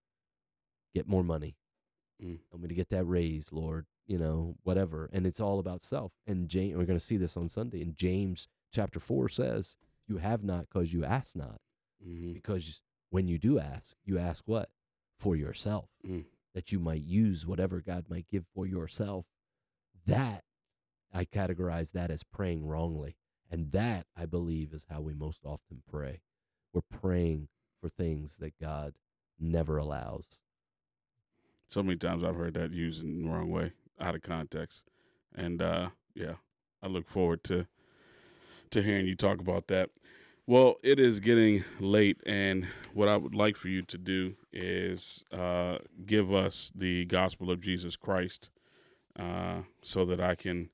B: get more money.
A: Mm.
B: Help me to get that raise, Lord. You know, whatever. And it's all about self. And James, we're going to see this on Sunday. And James chapter 4 says, You have not because you ask not.
A: hmm
B: Because when you do ask, you ask what? For yourself.
A: Mm.
B: That you might use whatever God might give for yourself. That, I categorize that as praying wrongly. And that, I believe, is how we most often pray. We're praying for things that God never allows.
A: So many times I've heard that used in the wrong way, out of context, and uh, yeah, I look forward to to hearing you talk about that. Well, it is getting late, and what I would like for you to do is uh, give us the gospel of Jesus Christ uh, so that I can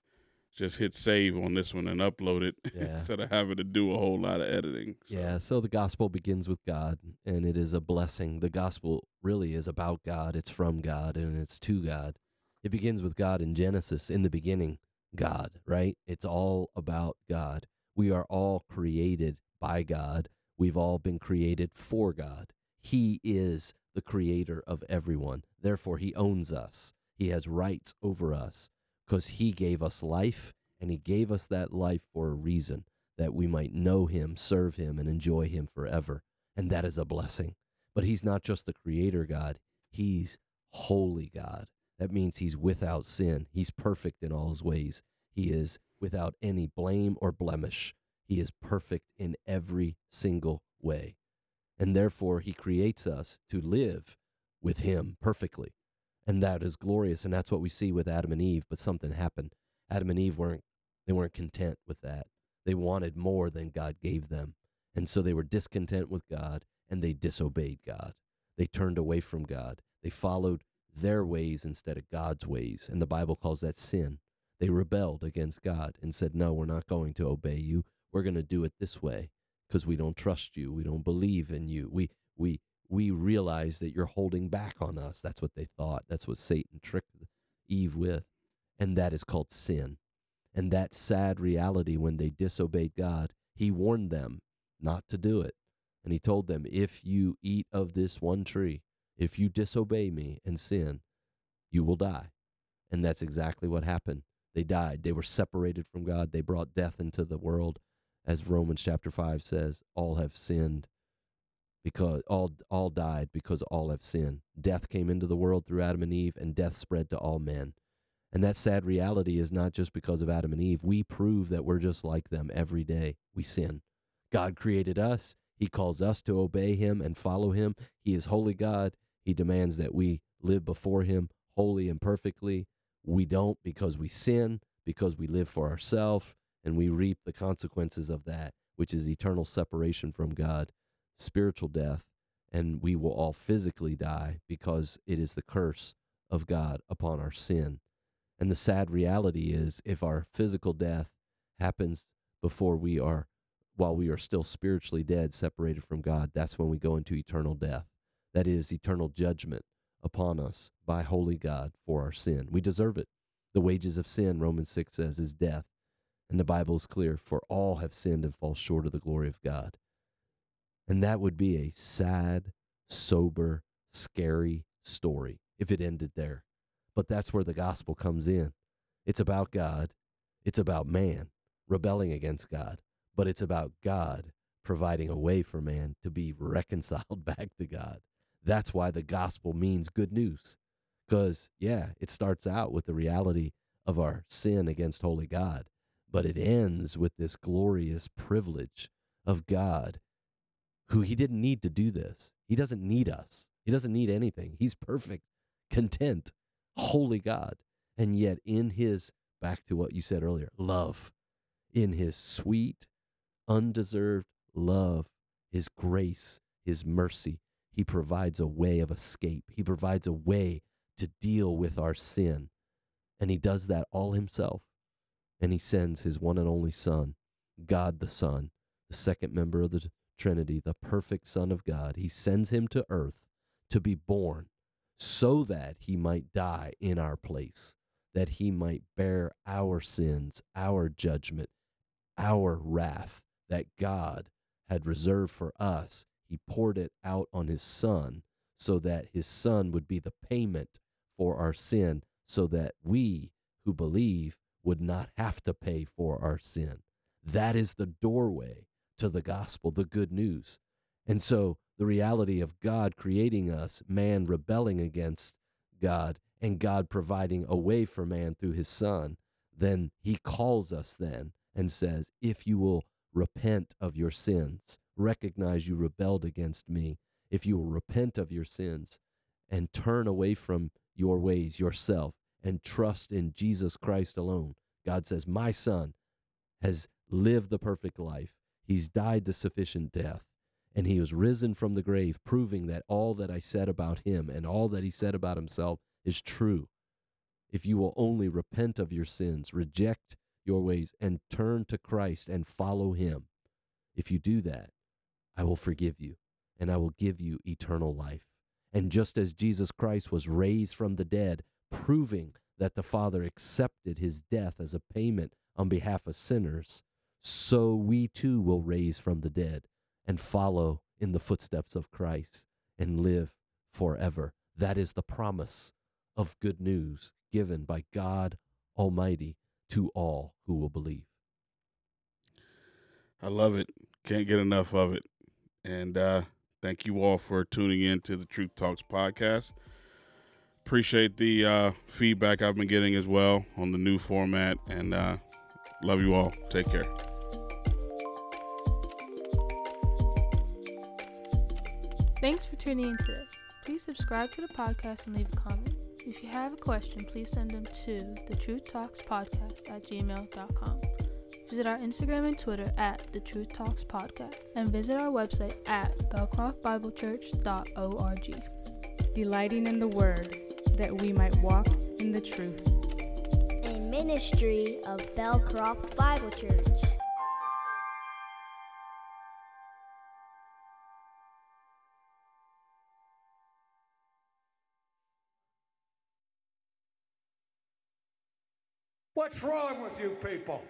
A: just hit save on this one and upload it
B: Yeah.
A: instead of having to do a whole lot of editing. So,
B: Yeah, so the gospel begins with God, and it is a blessing. The gospel really is about God, it's from God, and it's to God. It begins with God in Genesis, in the beginning, God, right? It's all about God. We are all created by God, we've all been created for God. He is the creator of everyone. Therefore, He owns us, He has rights over us because He gave us life, and He gave us that life for a reason that we might know him, serve him, and enjoy him forever. And that is a blessing. But he's not just the creator God, he's holy God. That means he's without sin. He's perfect in all his ways. He is without any blame or blemish. He is perfect in every single way. And therefore, he creates us to live with him perfectly. And that is glorious. And that's what we see with Adam and Eve. But something happened. Adam and Eve weren't, they weren't content with that. They wanted more than God gave them. And so they were discontent with God and they disobeyed God. They turned away from God. They followed their ways instead of God's ways. And the Bible calls that sin. They rebelled against God and said, No, we're not going to obey you. We're going to do it this way because we don't trust you. We don't believe in you. We, we, we realize that you're holding back on us. That's what they thought. That's what Satan tricked Eve with. And that is called sin. And that sad reality when they disobeyed God, he warned them not to do it. And he told them, If you eat of this one tree, if you disobey me and sin, you will die. And that's exactly what happened. They died. They were separated from God. They brought death into the world. As Romans chapter 5 says, all have sinned because all all died because all have sinned. Death came into the world through Adam and Eve and death spread to all men. And that sad reality is not just because of Adam and Eve. We prove that we're just like them every day. We sin. God created us. He calls us to obey him and follow him. He is holy God. He demands that we live before him holy and perfectly. We don't because we sin, because we live for ourselves, and we reap the consequences of that, which is eternal separation from God, spiritual death, and we will all physically die because it is the curse of God upon our sin. And the sad reality is if our physical death happens before we are while we are still spiritually dead, separated from God, that's when we go into eternal death. That is eternal judgment upon us by holy God for our sin. We deserve it. The wages of sin, Romans 6 says, is death. And the Bible is clear for all have sinned and fall short of the glory of God. And that would be a sad, sober, scary story if it ended there. But that's where the gospel comes in. It's about God, it's about man rebelling against God, but it's about God providing a way for man to be reconciled back to God. That's why the gospel means good news. Because, yeah, it starts out with the reality of our sin against holy God, but it ends with this glorious privilege of God who he didn't need to do this. He doesn't need us, he doesn't need anything. He's perfect, content, holy God. And yet, in his, back to what you said earlier, love, in his sweet, undeserved love, his grace, his mercy, he provides a way of escape. He provides a way to deal with our sin. And he does that all himself. And he sends his one and only Son, God the Son, the second member of the Trinity, the perfect Son of God. He sends him to earth to be born so that he might die in our place, that he might bear our sins, our judgment, our wrath that God had reserved for us. He poured it out on his Son so that his Son would be the payment for our sin, so that we who believe would not have to pay for our sin. That is the doorway to the gospel, the good news. And so the reality of God creating us, man rebelling against God, and God providing a way for man through his son, then he calls us then and says, if you will repent of your sins, recognize you rebelled against me, if you will repent of your sins and turn away from your ways yourself and trust in Jesus Christ alone, God says, My son has lived the perfect life. He's died the sufficient death, and he was risen from the grave, proving that all that I said about him and all that he said about himself is true. If you will only repent of your sins, reject your ways, and turn to Christ and follow him, if you do that, I will forgive you and I will give you eternal life. And just as Jesus Christ was raised from the dead, proving that the Father accepted his death as a payment on behalf of sinners, so we too will raise from the dead and follow in the footsteps of Christ and live forever. That is the promise of good news given by God Almighty to all who will believe.
A: I love it. Can't get enough of it. And uh, thank you all for tuning in to the Truth Talks podcast. Appreciate the uh, feedback I've been getting as well on the new format. And uh, love you all. Take care.
F: Thanks for tuning in today. Please subscribe to the podcast and leave a comment. If you have a question, please send them to the Truth Talks Podcast at gmail.com. Visit our Instagram and Twitter at the Truth Talks Podcast and visit our website at belcroftbiblechurch.org.
G: Delighting in the Word, that we might walk in the truth.
C: Ministry of Belcroft Bible Church.
E: What's wrong with you people?